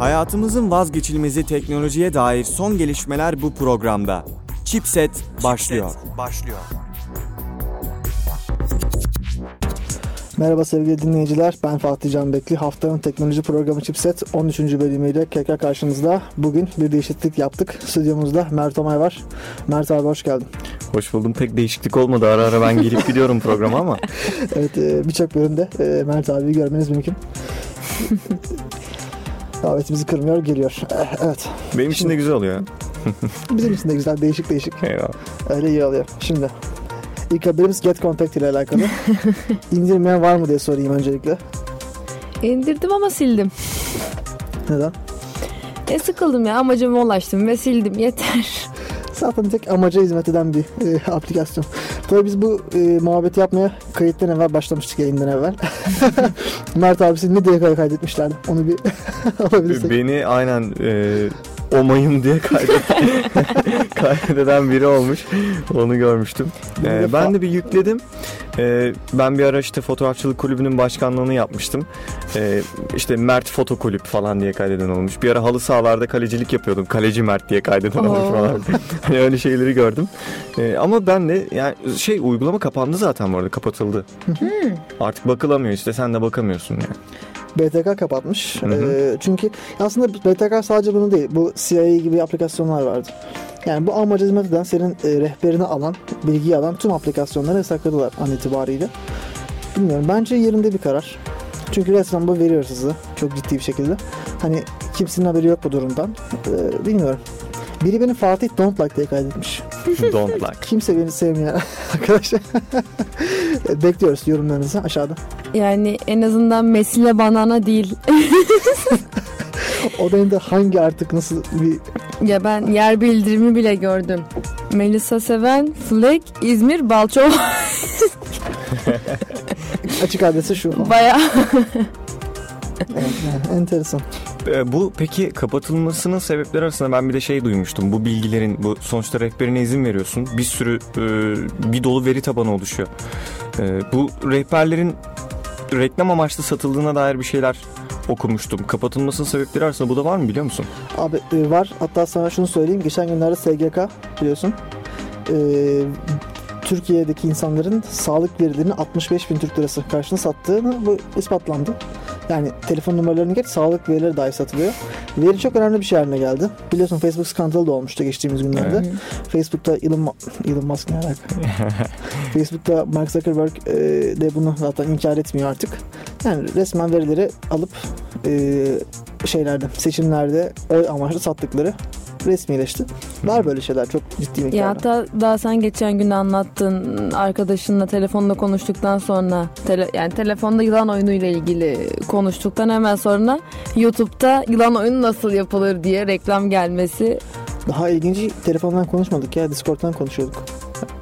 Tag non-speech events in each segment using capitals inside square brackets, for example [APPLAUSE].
Hayatımızın vazgeçilmezi teknolojiye dair son gelişmeler bu programda. Chipset başlıyor. başlıyor. Merhaba sevgili dinleyiciler. Ben Fatih Can Bekli. Haftanın teknoloji programı Chipset 13. bölümüyle tekrar karşınızda. Bugün bir değişiklik yaptık. Stüdyomuzda Mert Omay var. Mert abi hoş geldin. Hoş buldum. Pek değişiklik olmadı. Ara ara ben gelip gidiyorum programa ama. [LAUGHS] Evet e, birçok bölümde e, Mert abiyi görmeniz mümkün. [LAUGHS] Davetimizi kırmıyor, geliyor. Eh, Evet. Benim için de güzel oluyor. [LAUGHS] Bizim için de güzel, değişik değişik. Eyvallah. Öyle iyi oluyor. Şimdi ilk haberimiz Get Contact ile alakalı. [LAUGHS] İndirmeyen var mı diye sorayım öncelikle. İndirdim ama sildim. Neden? E sıkıldım ya amacıma ulaştım ve sildim yeter. Zaten tek amaca hizmet eden bir e, aplikasyon. Tabii biz bu e, muhabbeti yapmaya kayıttan evvel başlamıştık yayından evvel. [LAUGHS] Mert abisi ne diye kaydetmişlerdi? Onu bir [LAUGHS] alabilirsek. Beni aynen e, omayım diye kaydet [LAUGHS] kaydeden biri olmuş. Onu görmüştüm. E, ben de bir yükledim. E, ben bir ara işte fotoğrafçılık kulübünün başkanlığını yapmıştım. E, işte Mert Foto Kulüp falan diye kaydeden olmuş. Bir ara halı sahalarda kalecilik yapıyordum. Kaleci Mert diye kaydeden olmuş Oo. falan. [LAUGHS] hani öyle şeyleri gördüm. E, ama ben de yani şey uygulama kapandı zaten bu arada kapatıldı. Artık bakılamıyor işte sen de bakamıyorsun yani. BTK kapatmış. Hı hı. E, çünkü aslında BTK sadece bunu değil. Bu CIA gibi aplikasyonlar vardı. Yani bu amaca hizmet eden senin e, rehberini alan, bilgiyi alan tüm aplikasyonları yasakladılar an itibariyle. Bilmiyorum. Bence yerinde bir karar. Çünkü resmen bu veri hırsızlığı. Çok ciddi bir şekilde. Hani kimsenin haberi yok bu durumdan. E, bilmiyorum. Biri beni Fatih Don't Like diye kaydetmiş. [LAUGHS] Don't like. Kimse beni sevmiyor [LAUGHS] arkadaşlar. Bekliyoruz yorumlarınızı aşağıda. Yani en azından mesile banana değil. [LAUGHS] O de hangi artık nasıl bir ya ben yer bildirimi bile gördüm. Melisa Seven, Fleck, İzmir, Balçova. [LAUGHS] açık adresi şu. Baya Evet, enteresan. E, Bu peki kapatılmasının sebepleri arasında ben bir de şey duymuştum. Bu bilgilerin bu sonuçta rehberine izin veriyorsun. Bir sürü e, bir dolu veri tabanı oluşuyor. E, bu rehberlerin reklam amaçlı satıldığına dair bir şeyler okumuştum. Kapatılmasının sebepleri arasında bu da var mı biliyor musun? Abi e, var. Hatta sana şunu söyleyeyim. Geçen günlerde SGK biliyorsun. e, Türkiye'deki insanların sağlık verilerini 65 bin Türk lirası karşılığında sattığını bu ispatlandı. Yani telefon numaralarını geç sağlık verileri dahi satılıyor. Veri çok önemli bir şey haline geldi. Biliyorsun Facebook skandalı da olmuştu geçtiğimiz günlerde. Facebook'ta Elon, Elon Musk ne alaka? [LAUGHS] Facebook'ta Mark Zuckerberg e, de bunu zaten inkar etmiyor artık. Yani resmen verileri alıp e, şeylerde seçimlerde oy amaçlı sattıkları resmileşti. Var böyle şeyler çok ciddi ya miktarda. hatta daha sen geçen gün anlattın arkadaşınla telefonda konuştuktan sonra tele, yani telefonda yılan oyunu ile ilgili konuştuktan hemen sonra YouTube'da yılan oyunu nasıl yapılır diye reklam gelmesi Daha ilginci telefondan konuşmadık ya Discord'dan konuşuyorduk.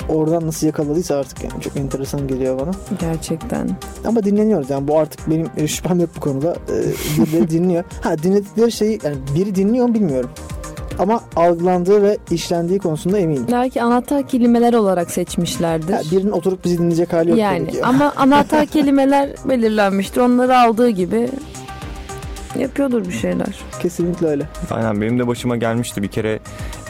Oradan nasıl yakaladıysa artık yani çok enteresan geliyor bana. gerçekten. Ama dinleniyoruz yani bu artık benim [LAUGHS] şüphem yok bu konuda. Ee, birileri dinliyor. Ha dinledikleri şeyi yani biri dinliyor mu bilmiyorum. Ama algılandığı ve işlendiği konusunda eminim. Belki anahtar kelimeler olarak seçmişlerdir. Ha, birinin oturup bizi dinleyecek hali yok. yani ama [LAUGHS] anahtar kelimeler belirlenmiştir. Onları aldığı gibi yapıyordur bir şeyler. Kesinlikle öyle. Aynen benim de başıma gelmişti bir kere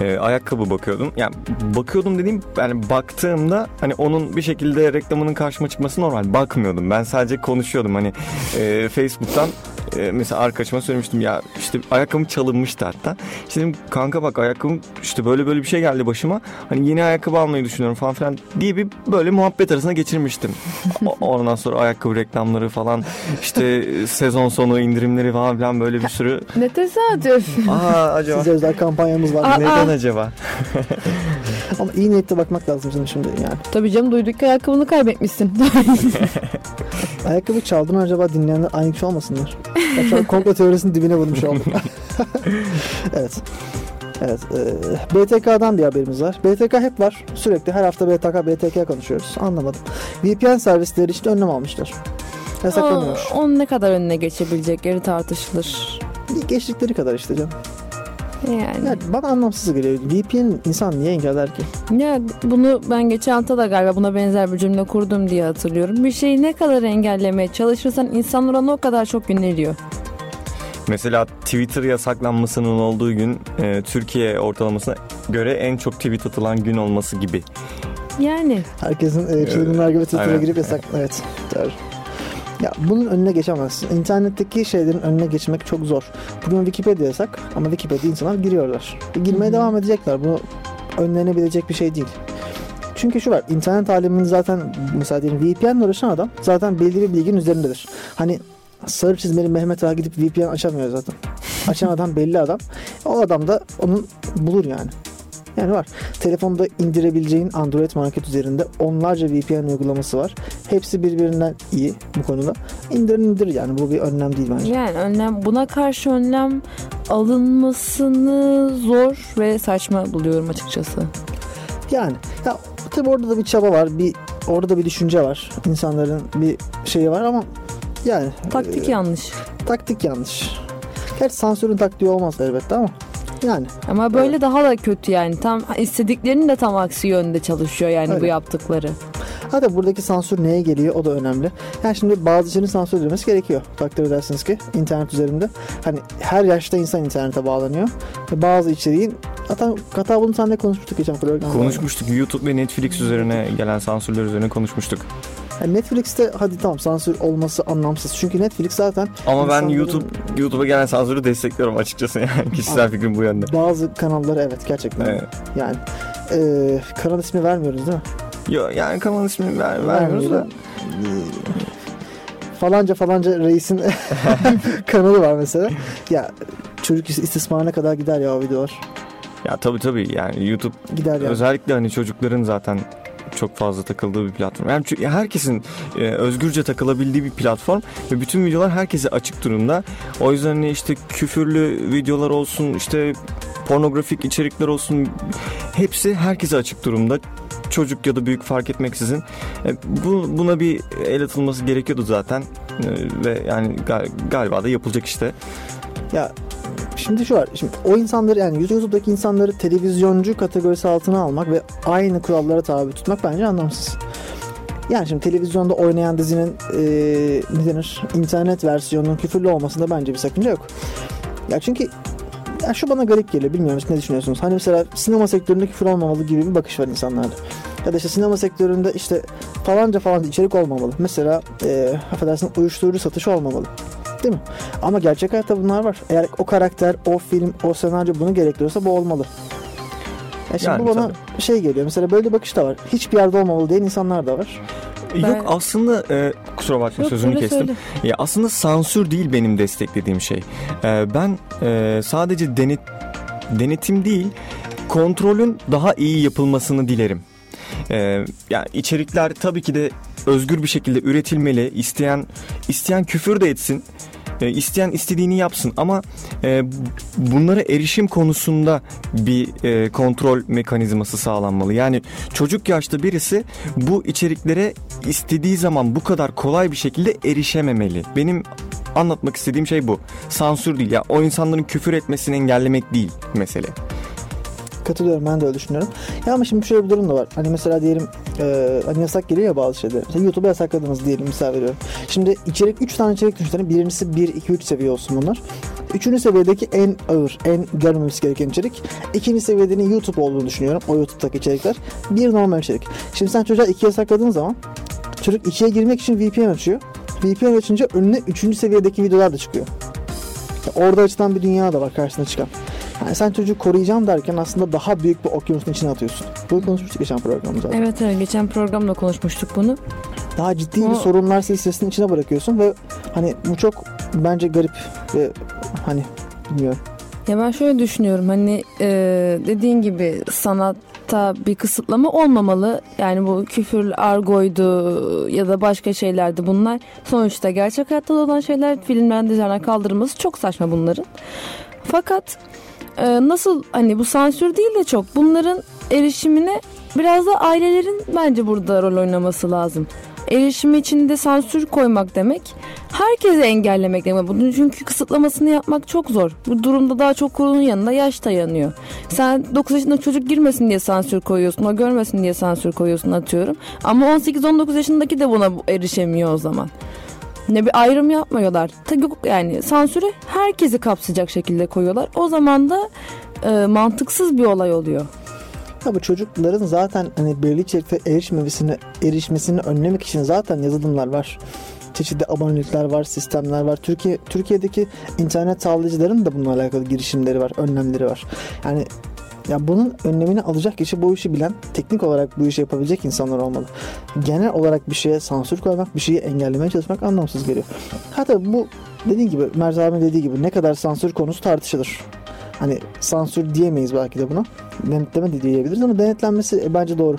e, ayakkabı bakıyordum. Yani bakıyordum dediğim yani baktığımda hani onun bir şekilde reklamının karşıma çıkması normal. Bakmıyordum. Ben sadece konuşuyordum hani e, Facebook'tan e, mesela arkadaşıma söylemiştim ya işte ayakkabım çalınmıştı hatta. İşte dedim kanka bak ayakkabım işte böyle böyle bir şey geldi başıma. Hani yeni ayakkabı almayı düşünüyorum falan filan diye bir böyle muhabbet arasına geçirmiştim. [LAUGHS] O- Ondan sonra ayakkabı reklamları falan işte e, sezon sonu indirimleri falan filan böyle bir sürü Ne tesadüf. Aa acaba Size özel kampanyamız var. Aa, neden aa. acaba? [LAUGHS] [LAUGHS] Ama iyi niyetle bakmak lazım şimdi, şimdi yani. Tabii canım duyduk ki ayakkabını kaybetmişsin. [LAUGHS] Ayakkabı çaldığını acaba dinleyenler aynı kişi olmasınlar. Bak şu an komplo teorisinin dibine vurmuş oldum. [LAUGHS] evet. Evet. E, BTK'dan bir haberimiz var. BTK hep var. Sürekli her hafta BTK BTK konuşuyoruz. Anlamadım. VPN servisleri için önlem almışlar. Yasaklanıyormuş. Aa, onun ne kadar önüne geçebilecekleri tartışılır. Geçtikleri kadar işte canım. Yani. Yani bana anlamsız geliyor. VPN insan niye engeller ki? Ya bunu ben geçen hafta da galiba buna benzer bir cümle kurdum diye hatırlıyorum. Bir şeyi ne kadar engellemeye çalışırsan insanlar ona o kadar çok yöneliyor. Mesela Twitter yasaklanmasının olduğu gün e, Türkiye ortalamasına göre en çok tweet atılan gün olması gibi. Yani Herkesin e, çılgınlar gibi Twitter'a girip yasak. Evet. Doğru. Ya bunun önüne geçemezsin. İnternetteki şeylerin önüne geçmek çok zor. Bugün Wikipedia yasak ama Wikipedia insanlar giriyorlar. Ve girmeye devam edecekler. Bu önlenebilecek bir şey değil. Çünkü şu var, internet aleminin zaten mesela diyelim VPN'le uğraşan adam zaten belli bir bilginin üzerindedir. Hani sarı çizmeli Mehmet Ağa gidip VPN açamıyor zaten. Açan adam belli adam. O adam da onun bulur yani. Yani var. Telefonda indirebileceğin Android market üzerinde onlarca VPN uygulaması var. Hepsi birbirinden iyi bu konuda. İndir indir yani bu bir önlem değil bence. yani önlem buna karşı önlem alınmasını zor ve saçma buluyorum açıkçası. Yani ya tabii orada da bir çaba var. Bir orada da bir düşünce var. İnsanların bir şeyi var ama yani Taktik e, yanlış. taktik yanlış. Gerçi sansürün taktiği olmaz elbette ama yani Ama böyle daha da kötü yani. Tam istediklerinin de tam aksi yönde çalışıyor yani bu Öyle. yaptıkları. Hatta buradaki sansür neye geliyor o da önemli. Yani şimdi bazı şeylerin sansür edilmesi gerekiyor. Takdir edersiniz ki internet üzerinde. Hani her yaşta insan internete bağlanıyor. Ve bazı içeriğin hatta, hatta bunu seninle konuşmuştuk geçen programda. Konuşmuştuk YouTube ve Netflix üzerine gelen sansürler üzerine konuşmuştuk. Yani Netflix'te hadi tamam sansür olması anlamsız. Çünkü Netflix zaten Ama ben YouTube YouTube'a gelen sansürü destekliyorum açıkçası yani [LAUGHS] kişisel fikrim bu yönde. bazı kanalları evet gerçekten Evet. yani e, kanal ismi vermiyoruz değil mi? Yo, yani kanal ismini ver, vermiyoruz da. Falanca falanca reisin [LAUGHS] kanalı var mesela. Ya çocuk istismarına kadar gider ya o videolar. Ya tabii tabii yani YouTube Gider yani. özellikle hani çocukların zaten çok fazla takıldığı bir platform. Yani çünkü herkesin e, özgürce takılabildiği bir platform ve bütün videolar herkese açık durumda. O yüzden hani işte küfürlü videolar olsun, işte pornografik içerikler olsun hepsi herkese açık durumda. Çocuk ya da büyük fark etmeksizin. E, bu, buna bir el atılması gerekiyordu zaten. E, ve yani gal- galiba da yapılacak işte. Ya şimdi şu var. Şimdi o insanları yani YouTube'daki insanları televizyoncu kategorisi altına almak ve aynı kurallara tabi tutmak bence anlamsız. Yani şimdi televizyonda oynayan dizinin e, ne denir? internet versiyonunun küfürlü olmasında bence bir sakınca yok. Ya çünkü ya şu bana garip geliyor. Bilmiyorum siz ne düşünüyorsunuz? Hani mesela sinema sektöründe küfür olmamalı gibi bir bakış var insanlarda. Ya da işte sinema sektöründe işte falanca falanca içerik olmamalı. Mesela e, affedersin uyuşturucu satışı olmamalı. Değil mi? Ama gerçek hayatta bunlar var. Eğer o karakter, o film, o senaryo bunu gerektiriyorsa bu olmalı. Ya şimdi Yani bu bana şey geliyor. Mesela böyle bir bakış da var. Hiçbir yerde olmamalı diyen insanlar da var. Ben- Yok aslında e, kusura bakma Yok, sözünü kestim. söyle. Ya aslında sansür değil benim desteklediğim şey. Ee, ben e, sadece denet denetim değil, kontrolün daha iyi yapılmasını dilerim. Ee, yani içerikler tabii ki de özgür bir şekilde üretilmeli. İsteyen isteyen küfür de etsin. E, isteyen istediğini yapsın ama e, bunlara erişim konusunda bir e, kontrol mekanizması sağlanmalı. Yani çocuk yaşta birisi bu içeriklere istediği zaman bu kadar kolay bir şekilde erişememeli. Benim anlatmak istediğim şey bu. Sansür değil ya o insanların küfür etmesini engellemek değil mesele. Katılıyorum ben de öyle düşünüyorum. Ya ama şimdi şöyle bir durum da var. Hani mesela diyelim e, hani yasak geliyor ya bazı şeyler. Mesela YouTube'a yasakladınız diyelim misal veriyorum. Şimdi içerik 3 tane içerik düşünsene. Birincisi 1, 2, 3 seviye olsun bunlar. Üçüncü seviyedeki en ağır, en görmemiz gereken içerik. İkinci seviyedenin YouTube olduğunu düşünüyorum. O YouTube'daki içerikler. Bir normal içerik. Şimdi sen çocuğa 2 yasakladığın zaman çocuk 2'ye girmek için VPN açıyor. VPN açınca önüne 3. seviyedeki videolar da çıkıyor. Orada açılan bir dünya da var karşısına çıkan. Yani sen çocuğu koruyacağım derken aslında daha büyük bir okyanusun içine atıyorsun. Bunu konuşmuştuk geçen programda zaten. Evet evet geçen programda konuşmuştuk bunu. Daha ciddi bir O- sorunlar silsilesinin içine bırakıyorsun ve hani bu çok bence garip ve hani bilmiyorum. Ya ben şöyle düşünüyorum hani e, dediğin gibi sanatta bir kısıtlama olmamalı. Yani bu küfür, argoydu ya da başka şeylerdi bunlar. Sonuçta gerçek hayatta olan şeyler filmlerden dizilerden kaldırılması çok saçma bunların. Fakat e, nasıl hani bu sansür değil de çok bunların erişimine biraz da ailelerin bence burada rol oynaması lazım. Erişimi içinde sansür koymak demek herkese engellemek demek. Bunun çünkü kısıtlamasını yapmak çok zor. Bu durumda daha çok kurulun yanında yaş dayanıyor. Sen 9 yaşında çocuk girmesin diye sansür koyuyorsun. O görmesin diye sansür koyuyorsun atıyorum. Ama 18-19 yaşındaki de buna erişemiyor o zaman. Ne bir ayrım yapmıyorlar. Yani sansürü herkesi kapsayacak şekilde koyuyorlar. O zaman da e, mantıksız bir olay oluyor. Ya bu çocukların zaten hani belirli içerikte erişmemesini, erişmesini önlemek için zaten yazılımlar var. Çeşitli abonelikler var, sistemler var. Türkiye Türkiye'deki internet sağlayıcıların da bununla alakalı girişimleri var, önlemleri var. Yani ya bunun önlemini alacak kişi bu işi bilen, teknik olarak bu işi yapabilecek insanlar olmalı. Genel olarak bir şeye sansür koymak, bir şeyi engellemeye çalışmak anlamsız geliyor. Hatta bu dediğim gibi Mert abi dediği gibi ne kadar sansür konusu tartışılır. Hani sansür diyemeyiz belki de buna. Denetleme de diyebiliriz ama denetlenmesi e, bence doğru.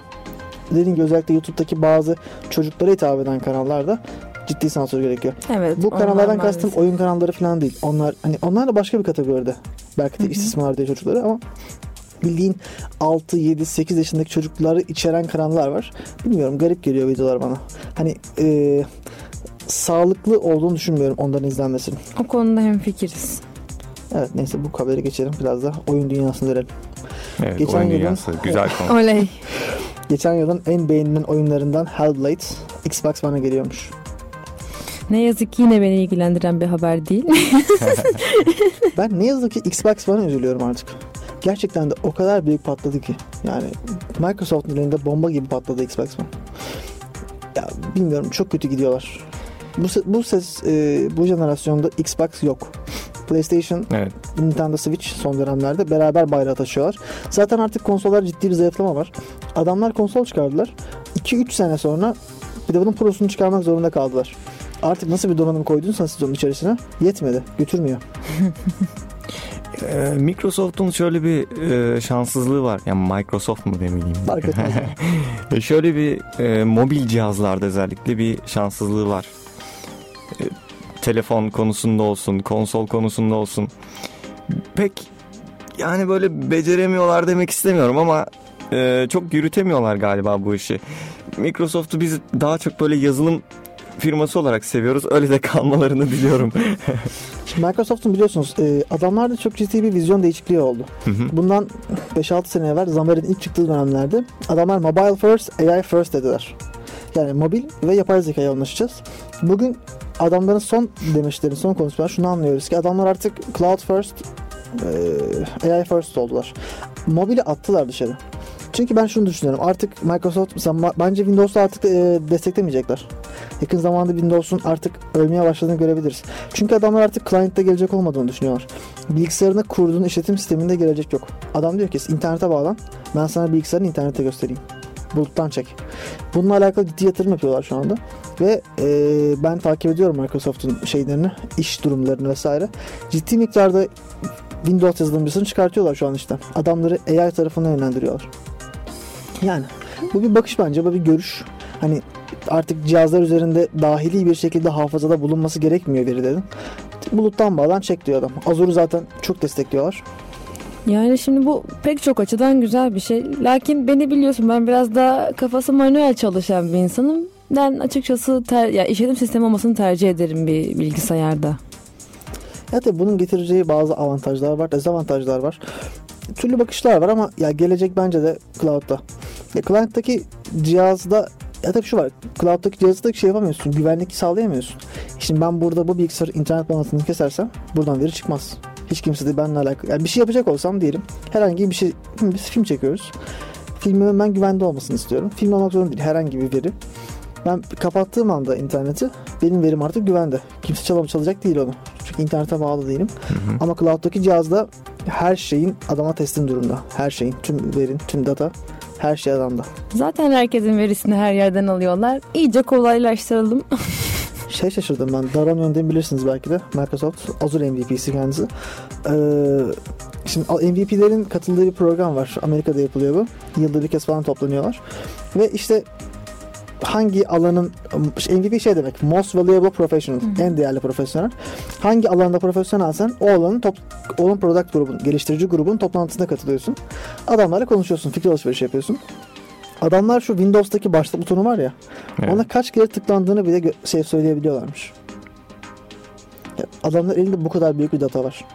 Dediğim gibi özellikle YouTube'daki bazı çocuklara hitap eden kanallarda ciddi sansür gerekiyor. Evet. Bu kanallardan maalesef. kastım oyun kanalları falan değil. Onlar hani onlar da başka bir kategoride. Belki de istismar diye çocukları ama bildiğin 6, 7, 8 yaşındaki çocukları içeren kanallar var. Bilmiyorum garip geliyor videolar bana. Hani e, sağlıklı olduğunu düşünmüyorum onların izlenmesinin. O konuda hemfikiriz. Evet neyse bu haberi geçelim biraz da oyun dünyasına dönelim. Evet, Geçen oyun yılın- dünyası güzel [LAUGHS] konu. Oley. Geçen yılın en beğenilen oyunlarından Hellblade Xbox One'a geliyormuş. Ne yazık ki yine beni ilgilendiren bir haber değil. [LAUGHS] Ben ne yazık ki Xbox One'a üzülüyorum artık. Gerçekten de o kadar büyük patladı ki. Yani Microsoft'un elinde bomba gibi patladı Xbox One. Ya bilmiyorum çok kötü gidiyorlar. Bu, bu ses e, bu jenerasyonda Xbox yok. PlayStation, Evet. Nintendo Switch son dönemlerde beraber bayrağı taşıyorlar. Zaten artık konsollar ciddi bir zayıflama var. Adamlar konsol çıkardılar. 2-3 sene sonra bir de bunun prosunu çıkarmak zorunda kaldılar. Artık nasıl bir donanım koyduysanız siz onun içerisine yetmedi. Götürmüyor. [LAUGHS] Ee, Microsoft'un şöyle bir e, şanssızlığı var. Yani Microsoft mu demeyeyim. Fark etmez. E, şöyle bir e, mobil cihazlarda özellikle bir şanssızlığı var. E, telefon konusunda olsun, konsol konusunda olsun. Pek yani böyle beceremiyorlar demek istemiyorum ama e, çok yürütemiyorlar galiba bu işi. Microsoft'u biz daha çok böyle yazılım firması olarak seviyoruz. Öyle de kalmalarını biliyorum. [LAUGHS] Şimdi Microsoft'un biliyorsunuz e, adamlarda çok ciddi bir vizyon değişikliği oldu. Hı hı. Bundan 5-6 sene evvel Xamarin ilk çıktığı dönemlerde adamlar mobile first, AI first dediler. Yani mobil ve yapay zekaya yoğunlaşacağız. Bugün adamların son demeçleri, son konuşmalar şunu anlıyoruz ki adamlar artık cloud first, e, AI first oldular. Mobili attılar dışarı. Çünkü ben şunu düşünüyorum. Artık Microsoft mesela bence Windows'u artık e, desteklemeyecekler. Yakın zamanda Windows'un artık ölmeye başladığını görebiliriz. Çünkü adamlar artık client'ta gelecek olmadığını düşünüyorlar. Bilgisayarına kurduğun işletim sisteminde gelecek yok. Adam diyor ki internete bağlan. Ben sana bilgisayarını internete göstereyim. Buluttan çek. Bununla alakalı ciddi yatırım yapıyorlar şu anda. Ve e, ben takip ediyorum Microsoft'un şeylerini, iş durumlarını vesaire. Ciddi miktarda Windows yazılımcısını çıkartıyorlar şu an işte. Adamları AI tarafına yönlendiriyorlar. Yani bu bir bakış bence, bu bir görüş. Hani artık cihazlar üzerinde dahili bir şekilde hafızada bulunması gerekmiyor verilerin. Buluttan bağlan çek diyor adam. Azure'u zaten çok destekliyorlar. Yani şimdi bu pek çok açıdan güzel bir şey. Lakin beni biliyorsun ben biraz daha kafası manuel çalışan bir insanım. Ben açıkçası ter, ya işletim sistemi olmasını tercih ederim bir bilgisayarda. Ya tabii bunun getireceği bazı avantajlar var, dezavantajlar var. Türlü bakışlar var ama ya gelecek bence de cloud'da. Ya client'taki cihazda ya tabii şu var. Cloud'daki cihazda şey yapamıyorsun. Güvenlik sağlayamıyorsun. Şimdi ben burada bu bilgisayar internet bağlantısını kesersem buradan veri çıkmaz. Hiç kimse de benimle alakalı. Yani bir şey yapacak olsam diyelim. Herhangi bir şey biz film çekiyoruz. Filmimin ben güvende olmasını istiyorum. Film olmak zorunda değil. Herhangi bir veri. Ben kapattığım anda interneti benim verim artık güvende. Kimse çalam çalacak değil onu. Çünkü internete bağlı değilim. Ama cloud'daki cihazda her şeyin adama teslim durumda. Her şeyin, tüm verin, tüm data, her şey adamda. Zaten herkesin verisini her yerden alıyorlar. İyice kolaylaştıralım. [LAUGHS] Şey şaşırdım ben. Daron Yöntem bilirsiniz belki de. Microsoft Azure MVP'si kendisi. Ee, şimdi MVP'lerin katıldığı bir program var. Amerika'da yapılıyor bu. Yılda bir kez falan toplanıyorlar. Ve işte hangi alanın MVP şey demek most valuable professional en değerli profesyonel. Hangi alanda profesyonelsen o alanın top, onun product grubun geliştirici grubun toplantısına katılıyorsun. Adamlarla konuşuyorsun fikir alışverişi yapıyorsun. Adamlar şu Windows'taki başlık butonu var ya Evet. ona kaç kere tıklandığını bile gö- şey söyleyebiliyorlarmış. Adamlar elinde bu kadar büyük bir data var.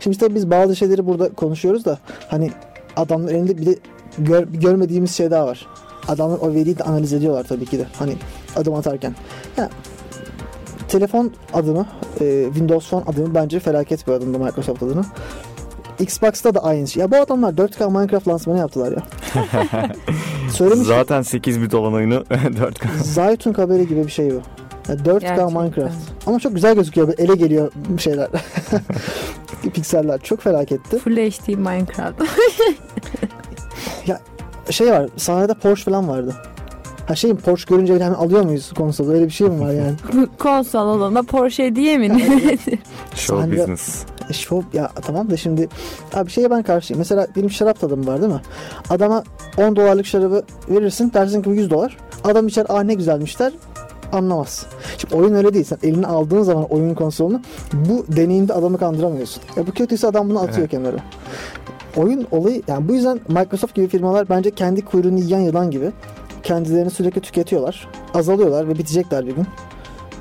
Şimdi tabii biz bazı şeyleri burada konuşuyoruz da hani adamlar elinde bir de gör- görmediğimiz şey daha var adamlar o veriyi de analiz ediyorlar tabii ki de. Hani adım atarken. Ya, telefon adımı, e, Windows Phone adımı bence felaket bir adımdı Microsoft adına. Xbox'ta da aynı şey. Ya bu adamlar 4K Minecraft lansmanı yaptılar ya. [LAUGHS] Söylemiş Zaten 8 bit olan oyunu [LAUGHS] 4K. Zaytun haberi gibi bir şey bu. Ya 4K Gerçekten. Minecraft. Ama çok güzel gözüküyor. Böyle ele geliyor şeyler. [LAUGHS] Pikseller. Çok felaketti. Full HD Minecraft. Şey var. Sahnede Porsche falan vardı. Ha şey Porsche görünce bile hemen alıyor muyuz konsolu? Öyle bir şey mi var [LAUGHS] yani? Konsol alana Porsche diye mi? [LAUGHS] Show Sahne- business. E, Show, ya tamam da şimdi abi şeye ben karşıyım. Mesela benim şarap tadım var değil mi? Adama 10 dolarlık şarabı verirsin dersin ki bu 100 dolar. Adam içer aa ne güzelmişler anlamaz. Şimdi oyun öyle değil. Sen eline aldığın zaman oyun konsolunu bu deneyimde adamı kandıramıyorsun. Ya bu kötüyse adam bunu atıyor Evet. kenara. Oyun olayı yani bu yüzden Microsoft gibi firmalar bence kendi kuyruğunu yiyen yılan gibi kendilerini sürekli tüketiyorlar. Azalıyorlar ve bitecekler bir gün.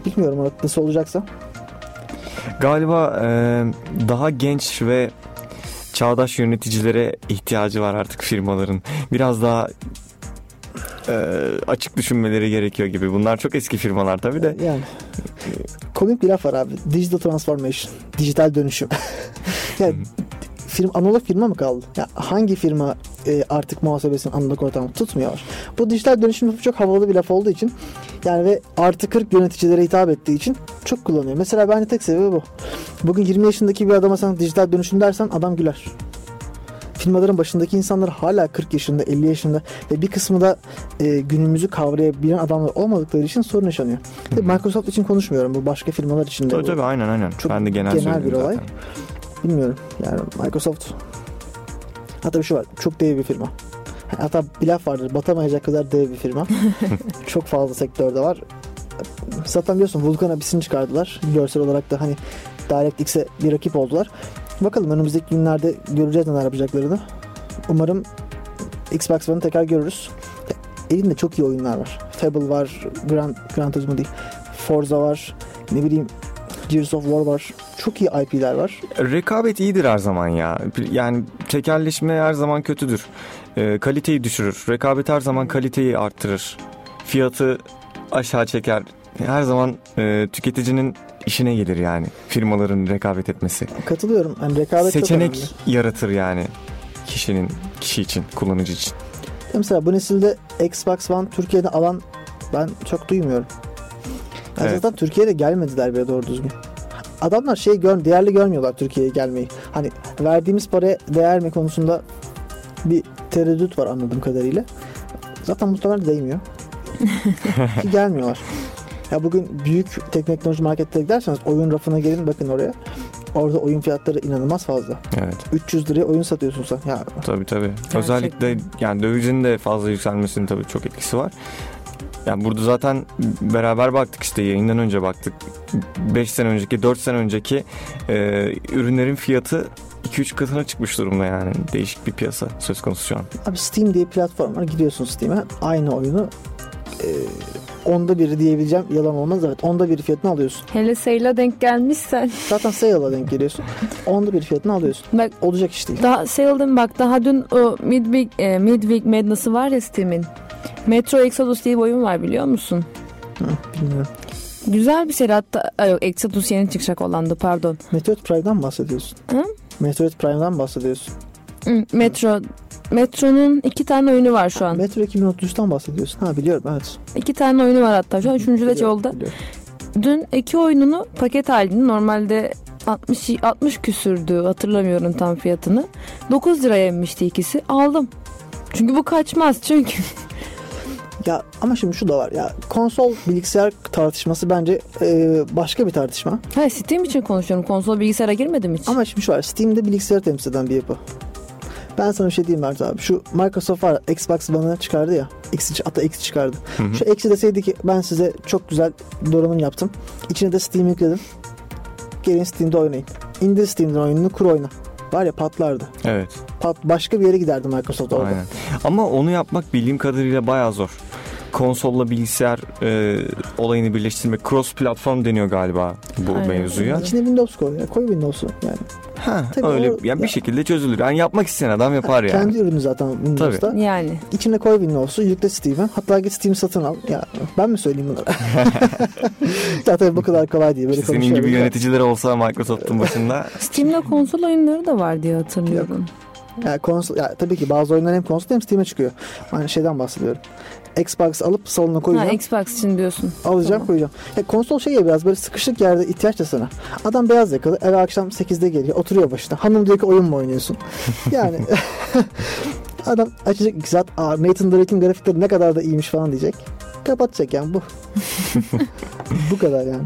Bilmiyorum artık nasıl olacaksa. Galiba e, daha genç ve çağdaş yöneticilere ihtiyacı var artık firmaların. Biraz daha e, açık düşünmeleri gerekiyor gibi. Bunlar çok eski firmalar tabii de. Yani komik bir laf var abi. Digital transformation. Dijital dönüşüm. [LAUGHS] yani firma, analog firma mı kaldı? Ya hangi firma e, artık muhasebesinin analog ortamı tutmuyor? Bu dijital dönüşüm lafı çok havalı bir laf olduğu için yani ve artı 40 yöneticilere hitap ettiği için çok kullanıyor. Mesela bence tek sebebi bu. Bugün 20 yaşındaki bir adama sen dijital dönüşüm dersen adam güler. Firmaların başındaki insanlar hala 40 yaşında, 50 yaşında ve bir kısmı da e, günümüzü kavrayabilen adamlar olmadıkları için sorun yaşanıyor. Hı hı. Microsoft için konuşmuyorum. Bu başka firmalar için de. Tabii bu. tabii aynen aynen. Çok ben de genel, genel bir olay. Bilmiyorum. Yani Microsoft hatta bir şey var. Çok dev bir firma. Hatta bir laf vardır. Batamayacak kadar dev bir firma. [LAUGHS] çok fazla sektörde var. Zaten biliyorsun Vulkan Abyss'ini çıkardılar. Görsel olarak da hani DirectX'e bir rakip oldular. Bakalım önümüzdeki günlerde göreceğiz neler yapacaklarını. Umarım Xbox One'ı tekrar görürüz. Elinde çok iyi oyunlar var. Fable var, Gran, Gran Turismo değil. Forza var, ne bileyim Gears of War var. Çok iyi IP'ler var. Rekabet iyidir her zaman ya. Yani tekelleşme her zaman kötüdür. Ee, kaliteyi düşürür. Rekabet her zaman kaliteyi arttırır. Fiyatı aşağı çeker. Her zaman e, tüketicinin işine gelir yani. Firmaların rekabet etmesi. Katılıyorum. Yani rekabet Seçenek yaratır yani kişinin kişi için, kullanıcı için. Mesela bu nesilde Xbox One Türkiye'de alan ben çok duymuyorum. Yani Evet. Zaten Türkiye'de gelmediler bile doğru düzgün. Adamlar şey gör, değerli görmüyorlar Türkiye'ye gelmeyi. Hani verdiğimiz paraya değer mi konusunda bir tereddüt var anladığım kadarıyla. Zaten muhtemelen değmiyor. [LAUGHS] Ki gelmiyorlar. Ya bugün büyük teknoloji markete giderseniz oyun rafına gelin bakın oraya. Orada oyun fiyatları inanılmaz fazla. Evet. 300 liraya oyun satıyorsun sen. Ya Tabii tabii. Gerçekten. Özellikle yani dövizin de fazla yükselmesinin tabii çok etkisi var. Yani burada zaten beraber baktık işte yayından önce baktık. 5 sene önceki, 4 sene önceki e, ürünlerin fiyatı 2-3 katına çıkmış durumda yani. Değişik bir piyasa söz konusu şu an. Abi Steam diye platform var. Gidiyorsun Steam'e aynı oyunu e, onda biri diyebileceğim yalan olmaz evet onda biri fiyatını alıyorsun. Hele sale'a denk gelmişsen. Zaten sale'a denk geliyorsun. Onda bir fiyatını alıyorsun. Bak Olacak iş değil. daha sale'den bak daha dün o Midweek, e, Midweek Madness'ı var ya Steam'in. Metro Exodus diye bir oyun var biliyor musun? Hı, bilmiyorum. Güzel bir seri hatta Ay, yok Exodus yeni çıkacak olandı pardon. Metroid Prime'dan bahsediyorsun? Hı? Metroid Prime'dan bahsediyorsun. Hı, Metro Metro'nun iki tane oyunu var şu an. Metro 2033'ten bahsediyorsun. Ha biliyorum evet. İki tane oyunu var hatta şu an. Üçüncü de yolda. biliyorum. Dün iki oyununu paket halinde normalde 60 60 küsürdü hatırlamıyorum tam fiyatını. 9 liraya inmişti ikisi. Aldım. Çünkü bu kaçmaz çünkü. [LAUGHS] Ya ama şimdi şu da var ya konsol bilgisayar tartışması bence e, başka bir tartışma. ha Steam için konuşuyorum. Konsol bilgisayara girmedim hiç. Ama şimdi şu var Steam'de bilgisayarı temsil eden bir yapı. Ben sana bir şey diyeyim Mert abi. Şu Microsoft var Xbox One'ı çıkardı ya. X, hatta X çıkardı. Hı hı. Şu X'i deseydi ki ben size çok güzel donanım yaptım. İçine de Steam yükledim. Gelin Steam'de oynayın. İndir Steam'den oyununu kur oyna. Var ya patlardı. Evet. Pat, başka bir yere giderdi Microsoft orada. Aynen. Ama onu yapmak bildiğim kadarıyla bayağı zor. Konsolla bilgisayar e, olayını birleştirmek cross platform deniyor galiba bu Aynen. mevzuya. İçine Windows koy. Ya. Koy Windows'u yani. Ha, Tabii öyle o- yani bir şekilde çözülür. Yani yapmak isteyen adam yapar yani. Kendi ürünü zaten Windows'ta. Yani. İçine koy Windows'u, yükle Steam'e. Hatta git Steam satın al. Ya ben mi söyleyeyim bunları? [LAUGHS] ya tabii bu kadar kolay değil. Böyle İşte senin gibi ya. yöneticiler olsa Microsoft'un başında [LAUGHS] Steam'de konsol oyunları da var diye hatırlıyorum. Ya, konsol, ya tabii ki bazı oyunlar hem konsol hem Steam'e çıkıyor. Aynı şeyden bahsediyorum. Xbox alıp salona Ha, koyacağım. Xbox için diyorsun. alacağım Tamam. koyacağım. Ya, konsol şey ya biraz böyle sıkışık yerde ihtiyaç da sana. Adam beyaz yakalı eve akşam 8'de geliyor oturuyor başına. Hanım diyor ki oyun mu oynuyorsun? [LAUGHS] Yani [LAUGHS] adam açacak iki saat Aa, Nathan Drake'in grafikleri ne kadar da iyiymiş falan diyecek. Kapatacak yani bu. [LAUGHS] bu kadar yani.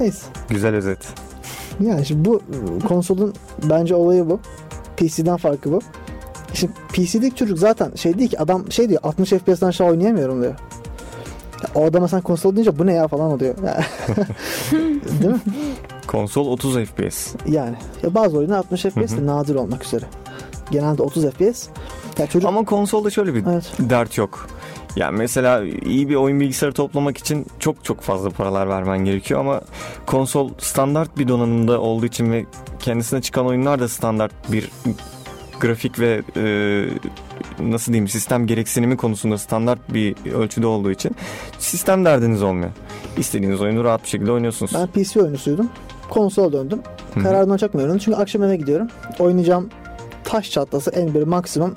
Neyse. güzel özet. Yani şimdi bu ıı, konsolun bence olayı bu. PC'den farkı bu. Şimdi PC'deki çocuk zaten şey değil ki adam şey diyor 60 FPS'den aşağı oynayamıyorum diyor. O adama sen konsol deyince bu ne ya falan oluyor. [LAUGHS] Değil mi? Konsol 30 FPS. Yani. Ya bazı oyunlar 60 FPS de nadir olmak üzere. Genelde 30 FPS. Ya çocuk Ama konsolda şöyle bir Evet. dert yok. Yani mesela iyi bir oyun bilgisayarı toplamak için çok çok fazla paralar vermen gerekiyor ama konsol standart bir donanımda olduğu için ve kendisine çıkan oyunlar da standart bir grafik ve e, nasıl diyeyim sistem gereksinimi konusunda standart bir ölçüde olduğu için sistem derdiniz olmuyor. İstediğiniz oyunu rahat bir şekilde oynuyorsunuz. ben PC oyuncusuydum. Konsola döndüm. Kararından memnunum. Çünkü akşam eve gidiyorum. Oynayacağım taş çatlası en böyle maksimum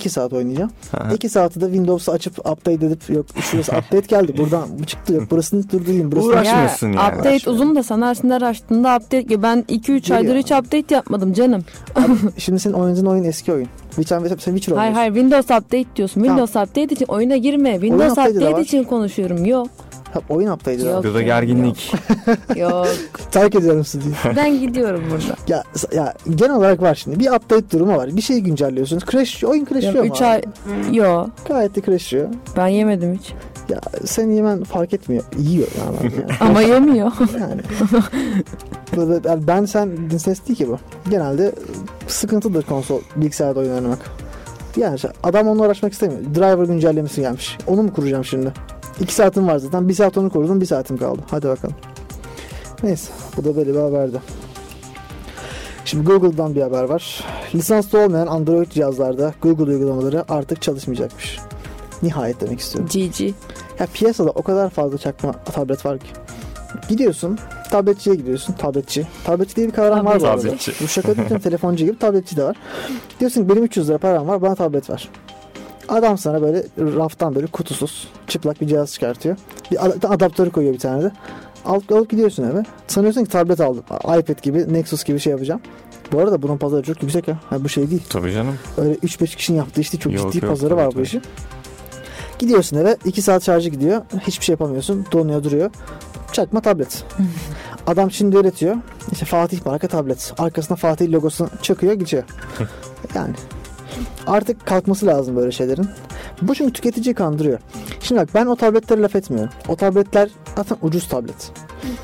2 saat oynayacağım. Aha. 2 saati de Windows'u açıp update edip yok şurası update geldi buradan bu çıktı yok burasını durdurayım burasını Uğraş- Uğraşmıyorsun yani. Update Uğraşmıyorum. uzun da sanarsınlar açtığında update ben 2-3 aydır hiç update yapmadım canım. [LAUGHS] Şimdi senin oynadığın oyun eski oyun. Witcher, sen Witcher Hayır oynuyorsun. hayır Windows update diyorsun. Tamam. Windows update için oyuna girme. Windows de update var. için konuşuyorum. Yok. Ha, oyun update'i Yok. Burada gerginlik. [LAUGHS] Yok. Terk ediyorum sizi. ben gidiyorum burada. ya, ya genel olarak var şimdi. Bir update durumu var. Bir şeyi güncelliyorsunuz. Crash, oyun crashıyor mu? 3 abi? ay. Yok. Gayet de crashıyor. Ben yemedim hiç. Ya sen yemen fark etmiyor. Yiyor yani. [LAUGHS] yani. Ama yemiyor. yani. Ben sen ses değil ki bu. Genelde sıkıntıdır konsol bilgisayarda oyun oynamak. Yani işte adam onunla uğraşmak istemiyor. Driver güncellemesi gelmiş. Onu mu kuracağım şimdi? 2 saatim var zaten. 1 saat onu kurdum. 1 saatim kaldı. Hadi bakalım. Neyse. Bu da böyle bir haberdi. Şimdi Google'dan bir haber var. Lisanslı olmayan Android cihazlarda Google uygulamaları artık çalışmayacakmış. Nihayet demek istiyorum. GG. Ya piyasada o kadar fazla çakma tablet var ki. Gidiyorsun tabletçiye gidiyorsun tabletçi. Tabletçi diye bir kavram var bu arada. Tabletçi. Bu şaka değil telefoncu gibi tabletçi de var. Diyorsun ki benim 300 lira param var bana tablet ver. Adam sana böyle raftan böyle kutusuz çıplak bir cihaz çıkartıyor. Bir ad- adaptörü koyuyor bir tane de. Alıp, alıp gidiyorsun eve. Sanıyorsun ki tablet aldım. iPad gibi Nexus gibi şey yapacağım. Bu arada bunun pazarı çok yüksek ya. Ha, bu şey değil. Tabii canım. Öyle 3-5 kişinin yaptığı işte çok Yok, ciddi yok, pazarı tabii, var bu işin. Gidiyorsun eve 2 saat şarjı gidiyor. Hiçbir şey yapamıyorsun. Donuyor duruyor. Çakma tablet. [LAUGHS] Adam şimdi üretiyor. İşte Fatih marka tablet. Arkasına Fatih logosunu çakıyor geçiyor. [LAUGHS] yani artık kalkması lazım böyle şeylerin. Bu çünkü tüketiciyi kandırıyor. Şimdi bak ben o tabletlere laf etmiyorum. O tabletler zaten ucuz tablet.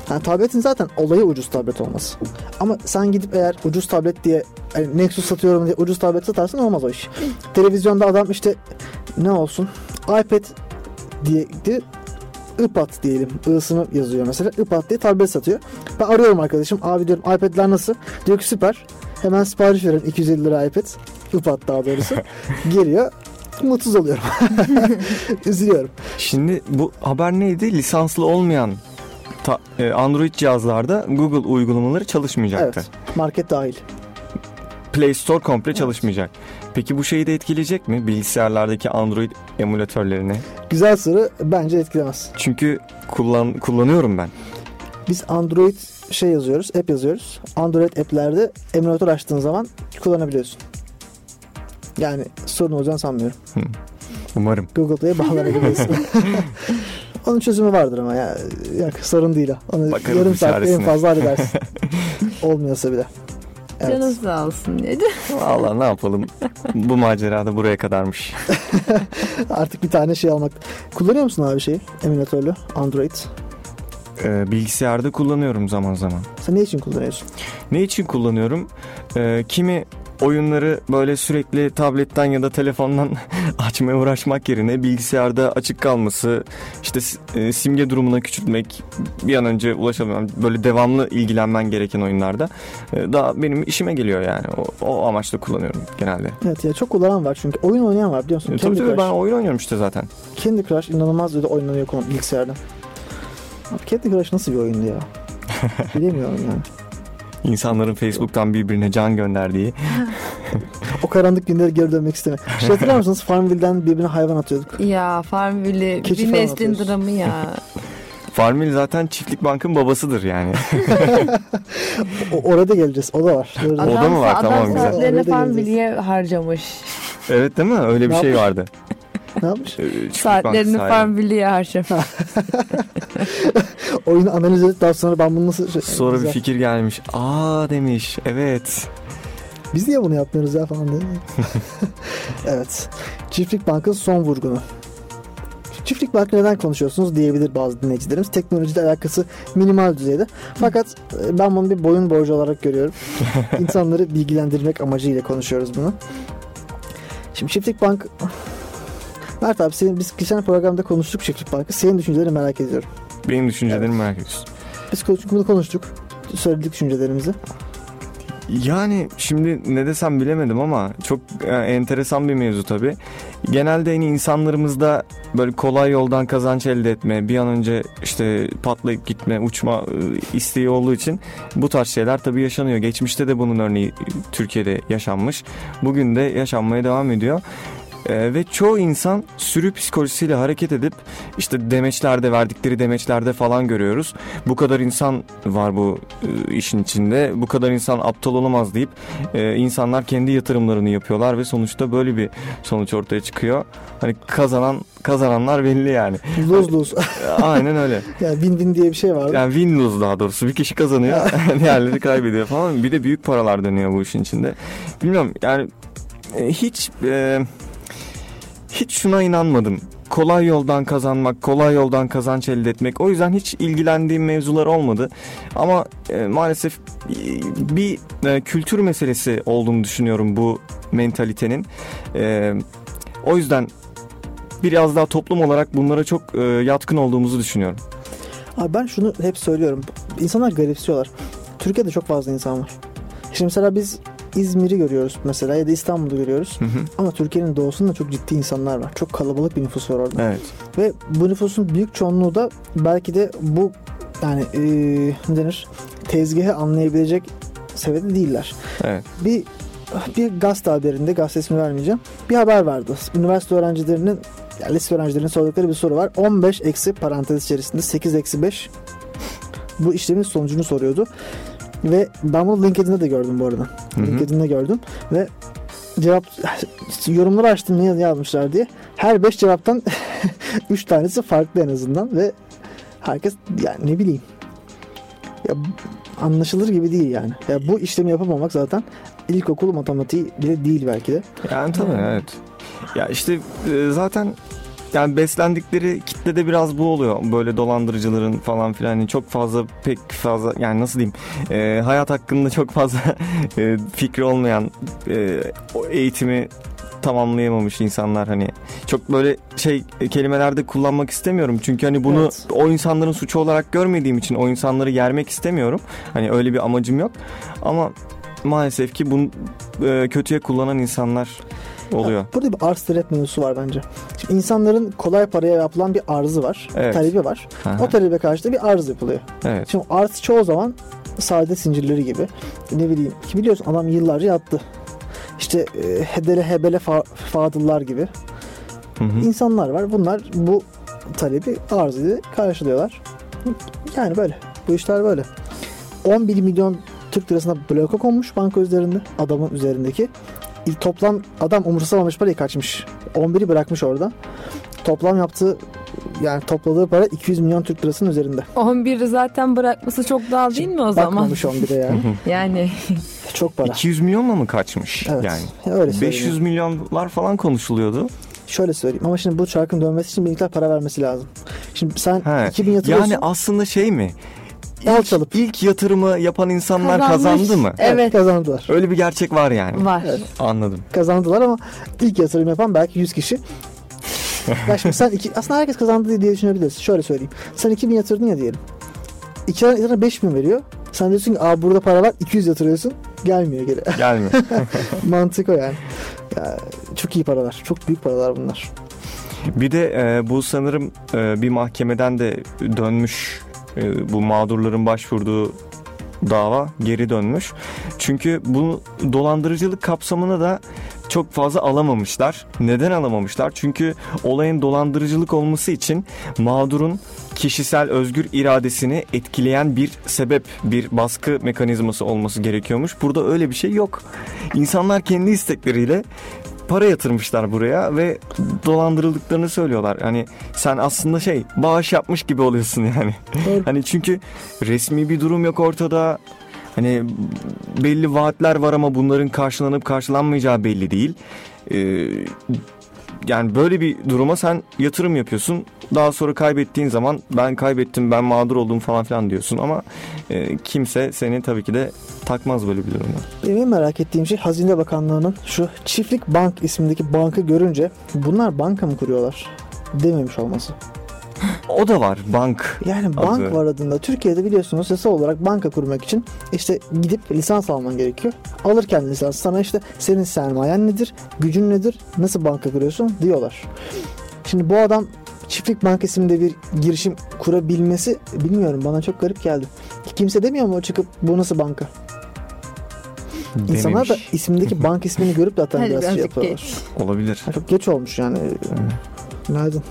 Yani tabletin zaten olayı ucuz tablet olması. Ama sen gidip eğer ucuz tablet diye yani Nexus satıyorum diye ucuz tablet satarsan olmaz o iş. Televizyonda adam işte ne olsun iPad diye diye iPad diyelim. I'sını yazıyor mesela. iPad diye tablet satıyor. Ben arıyorum arkadaşım. Abi diyorum iPad'ler nasıl? Diyor ki süper. Hemen sipariş verin 250 lira iPad. iPad daha doğrusu. [LAUGHS] Geliyor. Mutsuz oluyorum. [LAUGHS] Üzülüyorum. Şimdi bu haber neydi? Lisanslı olmayan ta- e, Android cihazlarda Google uygulamaları çalışmayacaktı. Evet. Market dahil. Play Store komple çalışmayacak. Peki bu şeyi de etkileyecek mi? Bilgisayarlardaki Android emülatörlerini. Güzel soru. Bence etkilemez. Çünkü kullan kullanıyorum ben. Biz Android şey yazıyoruz, app yazıyoruz. Android app'lerde emülatör açtığın zaman kullanabiliyorsun. Yani sorun olacağını sanmıyorum. Umarım. Google Play'e bağlanabiliyorsun. [LAUGHS] Onun çözümü vardır ama ya. Yok sorun değil o. Onu Bakarız yarım saatte en fazla halledersin. [LAUGHS] Olmuyorsa bile. Evet. Canım sağ olsun dedi. Valla ne yapalım. bu macerada buraya kadarmış. [LAUGHS] Artık bir tane şey almak. Kullanıyor musun abi şeyi? Emülatörlü Android. Ee, bilgisayarda kullanıyorum zaman zaman. Sen ne için kullanıyorsun? Ne için kullanıyorum? Ee, kimi oyunları böyle sürekli tabletten ya da telefondan [LAUGHS] açmaya uğraşmak yerine bilgisayarda açık kalması, işte e, simge durumuna küçültmek, bir an önce ulaşabilmem, böyle devamlı ilgilenmen gereken oyunlarda e, daha benim işime geliyor yani. O, o amaçla kullanıyorum genelde. Evet ya çok kullanan var çünkü. Oyun oynayan var biliyor musun? E, tabii Candy tabii Crush. ben oyun oynuyorum işte zaten. Candy Crush inanılmaz bir de oynanıyor bilgisayarda. Candy Crush nasıl bir oyundu ya? [LAUGHS] Bilemiyorum yani. İnsanların Facebook'tan birbirine can gönderdiği. [LAUGHS] O karanlık günlere geri dönmek istemiyorum. [LAUGHS] Şey hatırlar mısınız? Farmville'den birbirine hayvan atıyorduk. Ya Farmville Keçi bir neslin dramı ya. Farmil zaten Çiftlik Bank'ın babasıdır yani. O, orada geleceğiz. O da var. Doğru. O da mı var? Adam Tamam, güzel. saatlerini Oraya da Farmville'ye harcamış. evet değil mi? Öyle bir Ne şey yapmış? vardı. Ne yapmış? Ee, Saatlerini Bank. Farmville'ye harcamış. Oyunu analiz edip daha sonra ben bunu nasıl... Şey, Sonra bir Güzel. fikir gelmiş. Aa demiş. Evet. Biz niye bunu yapmıyoruz ya falan diye. [LAUGHS] evet. Çiftlik Bank'ın son vurgunu. Çiftlik Bank'ı neden konuşuyorsunuz diyebilir bazı dinleyicilerimiz. Teknolojide alakası minimal düzeyde. Fakat e, ben bunu bir boyun borcu olarak görüyorum. [LAUGHS] İnsanları bilgilendirmek amacıyla konuşuyoruz bunu. Şimdi Çiftlik Bank... Mert abi senin, biz geçen programda konuştuk Çiftlik Bank'ı. Senin düşüncelerini merak ediyorum. Benim düşüncelerimi merak ediyorsun. Biz konuştuk, bunu konuştuk. Söyledik düşüncelerimizi. Yani şimdi ne desem bilemedim ama çok e, enteresan bir mevzu tabii. Genelde hani insanlarımızda böyle kolay yoldan kazanç elde etme, bir an önce işte patlayıp gitme, uçma e, isteği olduğu için bu tarz şeyler tabii yaşanıyor. Geçmişte de bunun örneği Türkiye'de yaşanmış. Bugün de yaşanmaya devam ediyor. Ee, ve çoğu insan sürü psikolojisiyle hareket edip işte demeçlerde verdikleri demeçlerde falan görüyoruz. Bu kadar insan var bu e, işin içinde. Bu kadar insan aptal olamaz deyip e, insanlar kendi yatırımlarını yapıyorlar ve sonuçta böyle bir sonuç ortaya çıkıyor. Hani kazanan kazananlar belli yani. Lose lose. [LAUGHS] Aynen öyle. [LAUGHS] yani win win diye bir şey vardı. Yani win lose daha doğrusu. Bir kişi kazanıyor, [LAUGHS] diğerleri kaybediyor falan. Bir de büyük paralar dönüyor bu işin içinde. Bilmiyorum yani e, hiç e, hiç şuna inanmadım. Kolay yoldan kazanmak, kolay yoldan kazanç elde etmek. O yüzden hiç ilgilendiğim mevzular olmadı. Ama e, maalesef e, bir e, kültür meselesi olduğunu düşünüyorum bu mentalitenin. E, o yüzden biraz daha toplum olarak bunlara çok e, yatkın olduğumuzu düşünüyorum. Abi ben şunu hep söylüyorum. İnsanlar garipsiyorlar. Türkiye'de çok fazla insan var. Şimdi mesela biz İzmir'i görüyoruz mesela ya da İstanbul'u görüyoruz. Hı hı. Ama Türkiye'nin doğusunda çok ciddi insanlar var. Çok kalabalık bir nüfus var orada. Evet. Ve bu nüfusun büyük çoğunluğu da belki de bu yani eee ne denir tezgahı anlayabilecek seviyede değiller. Evet. Bir bir gazete haberinde gazete ismi vermeyeceğim. Bir haber vardı. Üniversite öğrencilerinin yani lise öğrencilerinin sordukları bir soru var. 15 eksi parantez içerisinde 8 eksi 5 bu işlemin sonucunu soruyordu. Ve ben bunu LinkedIn'de de gördüm bu arada. Hı hı. LinkedIn'de gördüm ve cevap yorumları açtım ne yazmışlar diye. Her 5 cevaptan [LAUGHS] 3 tanesi farklı en azından ve herkes yani ne bileyim ya anlaşılır gibi değil yani. Ya bu işlemi yapamamak zaten ilkokul matematiği bile değil belki de. Yani tabii evet. Ya işte e, zaten yani beslendikleri kitlede biraz bu oluyor. Böyle dolandırıcıların falan filan. Hani çok fazla pek fazla yani nasıl diyeyim? E, hayat hakkında çok fazla [LAUGHS] e, fikri olmayan e, o eğitimi tamamlayamamış insanlar hani. Çok böyle şey e, kelimelerde kullanmak istemiyorum. Çünkü hani bunu Evet. o insanların suçu olarak görmediğim için o insanları yermek istemiyorum. Hani öyle bir amacım yok. Ama maalesef ki bunu e, kötüye kullanan insanlar oluyor. Ya, burada bir arz talep mevzusu var bence. Şimdi insanların kolay paraya yapılan bir arzı var. Evet. Talebi var. Aha, O talebe karşı da bir arz yapılıyor. evet. Şimdi arz çoğu zaman sade zincirleri gibi. Ne bileyim ki biliyorsun adam yıllarca yattı. İşte e, hedele hebele fa- fadıllar gibi Hı hı. insanlar var. Bunlar bu talebi arz ile karşılıyorlar. Yani böyle. Bu işler böyle. 11 milyon Türk lirasına bloka konmuş banka üzerinde. Adamın üzerindeki. Toplam adam umursamamış parayı kaçmış. 11'i bırakmış orada. Toplam yaptığı yani topladığı para 200 milyon Türk lirasının üzerinde. 11'i zaten bırakması çok daha değil mi o zaman? Bakmamış 11'e yani. Yani [LAUGHS] Çok para. 200 milyonla mı kaçmış Evet. yani? Öyle söyleyeyim. 500 milyonlar falan konuşuluyordu. Şöyle söyleyeyim ama şimdi bu çarkın dönmesi için bir miktar para vermesi lazım. Şimdi sen He. 2000 yatırıyorsun. Yani aslında şey mi? Bal çalıp İlk yatırımı yapan insanlar Kazanmış. kazandı mı? Evet. kazandılar. Öyle bir gerçek var yani. Var. Evet. Anladım. Kazandılar ama ilk yatırım yapan belki 100 kişi. ya şimdi sen iki, aslında herkes kazandı diye düşünebilirsin. Şöyle söyleyeyim. Sen 2000 yatırdın ya diyelim. 2 ay sana 5000 veriyor. Sen diyorsun ki Aa, burada para var 200 yatırıyorsun. Gelmiyor geri. [LAUGHS] Gelmiyor. [LAUGHS] Mantık o yani. Ya, çok iyi paralar. Çok büyük paralar bunlar. Bir de e, bu sanırım e, bir mahkemeden de dönmüş e, bu mağdurların başvurduğu dava geri dönmüş. Çünkü bu dolandırıcılık kapsamını da çok fazla alamamışlar. Neden alamamışlar? Çünkü olayın dolandırıcılık olması için mağdurun kişisel özgür iradesini etkileyen bir sebep, bir baskı mekanizması olması gerekiyormuş. Burada öyle bir şey yok. İnsanlar kendi istekleriyle para yatırmışlar buraya ve dolandırıldıklarını söylüyorlar. Hani sen aslında şey bağış yapmış gibi oluyorsun yani. Doğru. Hani çünkü resmi bir durum yok ortada. Hani belli vaatler var ama bunların karşılanıp karşılanmayacağı belli değil. Ee, yani böyle bir duruma sen yatırım yapıyorsun. Daha sonra kaybettiğin zaman ben kaybettim, ben mağdur oldum falan filan diyorsun ama e, kimse seni tabii ki de takmaz böyle bir durumda. Benim merak ettiğim şey Hazine Bakanlığı'nın şu Çiftlik Bank ismindeki bankı görünce bunlar banka mı kuruyorlar dememiş olması. O da var bank. Yani bank Adı. var adında. Türkiye'de biliyorsunuz yasal olarak banka kurmak için işte gidip lisans alman gerekiyor. Alırken lisans sana işte senin sermayen nedir, gücün nedir, nasıl banka kuruyorsun diyorlar. Şimdi bu adam Çiftlik Bank isimde bir girişim kurabilmesi bilmiyorum bana çok garip geldi. Kimse demiyor mu çıkıp bu nasıl banka? İnsanlar da Dememiş. isimdeki [LAUGHS] bank ismini görüp de Hadi biraz şey yapıyorlar. geç. Olabilir. Ha, Çok geç olmuş yani. Günaydın.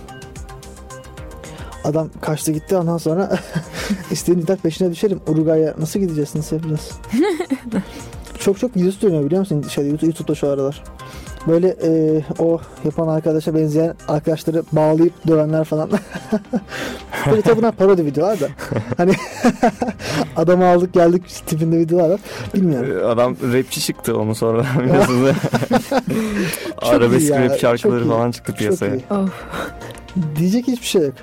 Adam kaçtı gitti ondan sonra [LAUGHS] istediğin iddia peşine düşerim. Uruguay'a nasıl gideceğiz nasıl yapacağız? [LAUGHS] çok çok yüz dönüyor biliyor musun YouTube- YouTube'da şu aralar. Böyle e, o yapan arkadaşa benzeyen arkadaşları bağlayıp dövenler falan. [LAUGHS] Böyle tabi bunlar parodi videolar da. Hani adamı aldık geldik tipinde videolar var. Bilmiyorum. Ee, Adam rapçi çıktı onu sonradan biliyorsunuz. Arabesk rap şarkıları falan çıktı Çok piyasaya. Diyecek hiçbir şey yok.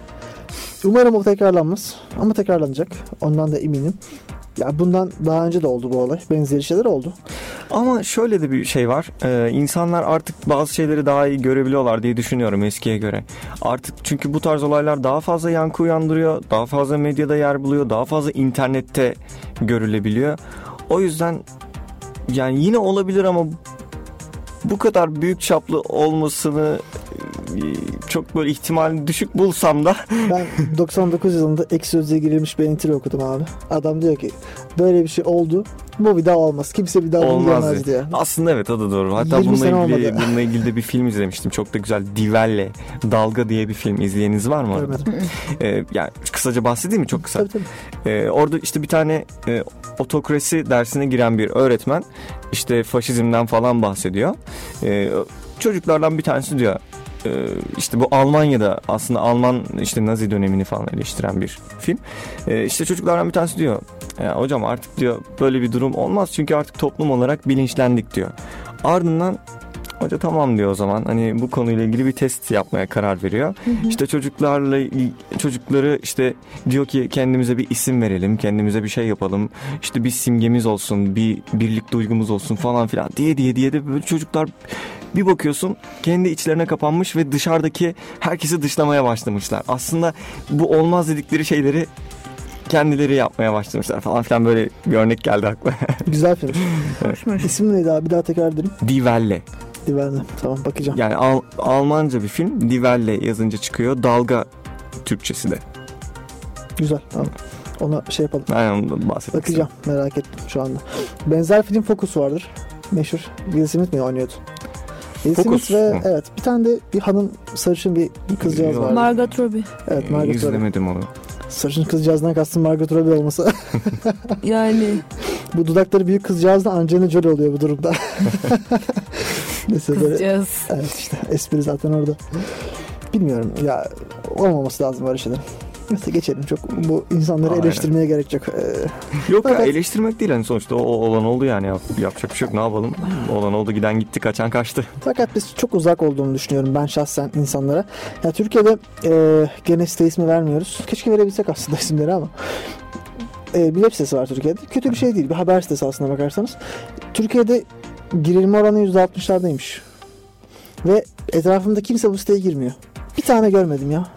Umarım o tekrarlanmaz. Ama tekrarlanacak. Ondan da eminim. Ya bundan daha önce de oldu bu olay. Benzeri şeyler oldu. Ama şöyle de bir şey var. Ee, insanlar artık bazı şeyleri daha iyi görebiliyorlar diye düşünüyorum eskiye göre. Artık çünkü bu tarz olaylar daha fazla yankı uyandırıyor. Daha fazla medyada yer buluyor. Daha fazla internette görülebiliyor. O yüzden yani yine olabilir ama bu kadar büyük çaplı olmasını çok böyle ihtimal düşük bulsam da Ben [LAUGHS] 99 yılında ek sözlüğe girilmiş bir entry okudum abi. Adam diyor ki böyle bir şey oldu. Bu bir daha olmaz. Kimse bir daha bunu Olmaz yemez diyor. Aslında evet o da doğru. Hatta 20 bununla ilgili, bununla ilgili de bir film izlemiştim. Çok da güzel. Divelle, Dalga diye bir film. İzleyeniniz var mı? Ee, yani kısaca bahsedeyim mi? Çok kısa. Tabii tabii. Ee, orada işte bir tane e, otokrasi dersine giren bir öğretmen işte faşizmden falan bahsediyor. Ee, çocuklardan bir tanesi diyor işte bu Almanya'da aslında Alman işte Nazi dönemini falan eleştiren bir film. E, işte çocuklardan bir tanesi diyor ya hocam artık diyor böyle bir durum olmaz çünkü artık toplum olarak bilinçlendik diyor. Ardından Hoca tamam diyor o zaman. Hani bu konuyla ilgili bir test yapmaya karar veriyor. İşte çocuklarla çocukları işte diyor ki kendimize bir isim verelim, kendimize bir şey yapalım. İşte bir simgemiz olsun, bir birlik duygumuz olsun falan filan diye diye diye de böyle çocuklar bir bakıyorsun kendi içlerine kapanmış ve dışarıdaki herkesi dışlamaya başlamışlar. Aslında bu olmaz dedikleri şeyleri kendileri yapmaya başlamışlar falan filan böyle bir örnek geldi aklıma. [LAUGHS] Güzel film. Hoşmuş. İsim neydi abi? Bir daha tekrar edelim. Die Welle. Tamam bakacağım. Yani Al- Almanca bir film. Die Welle yazınca çıkıyor. Dalga Türkçesi de. Güzel. Tamam. Ona şey yapalım. Ondan bahsetmek Bakacağım. Merak ettim şu anda. Benzer film Focus vardır. Meşhur. Will Smith mi oynuyordu? Will Smith ve mu? evet bir tane de bir hanım sarışın bir kızcağız var. Margot Robbie. Evet Margot Robbie. İzlemedim onu. Sarışın kızcağızdan kastım Margot Robbie olması. [LAUGHS] Yani bu dudakları büyük kızcağız da Angelina Jolie oluyor bu durumda. [LAUGHS] Neyse böyle. kızcağız. Evet işte espri zaten orada. Bilmiyorum ya olmaması lazım böyle şeyler. Neyse geçelim çok bu insanları Aynen. eleştirmeye gerek yok. Ee, Yok ya Fakat- eleştirmek değil hani sonuçta o, olan oldu yani Yap- yapacak bir şey yok ne yapalım. Olan oldu giden gitti kaçan kaçtı. Fakat biz çok uzak olduğunu düşünüyorum ben şahsen insanlara. Ya Türkiye'de e, gene site ismi vermiyoruz. Keşke verebilsek aslında [LAUGHS] isimleri ama. e, bir web sitesi var Türkiye'de. Kötü bir şey değil. Bir haber sitesi aslına bakarsanız. Türkiye'de girilme oranı %60'lardaymış. Ve etrafımda kimse bu siteye girmiyor. Bir tane görmedim ya.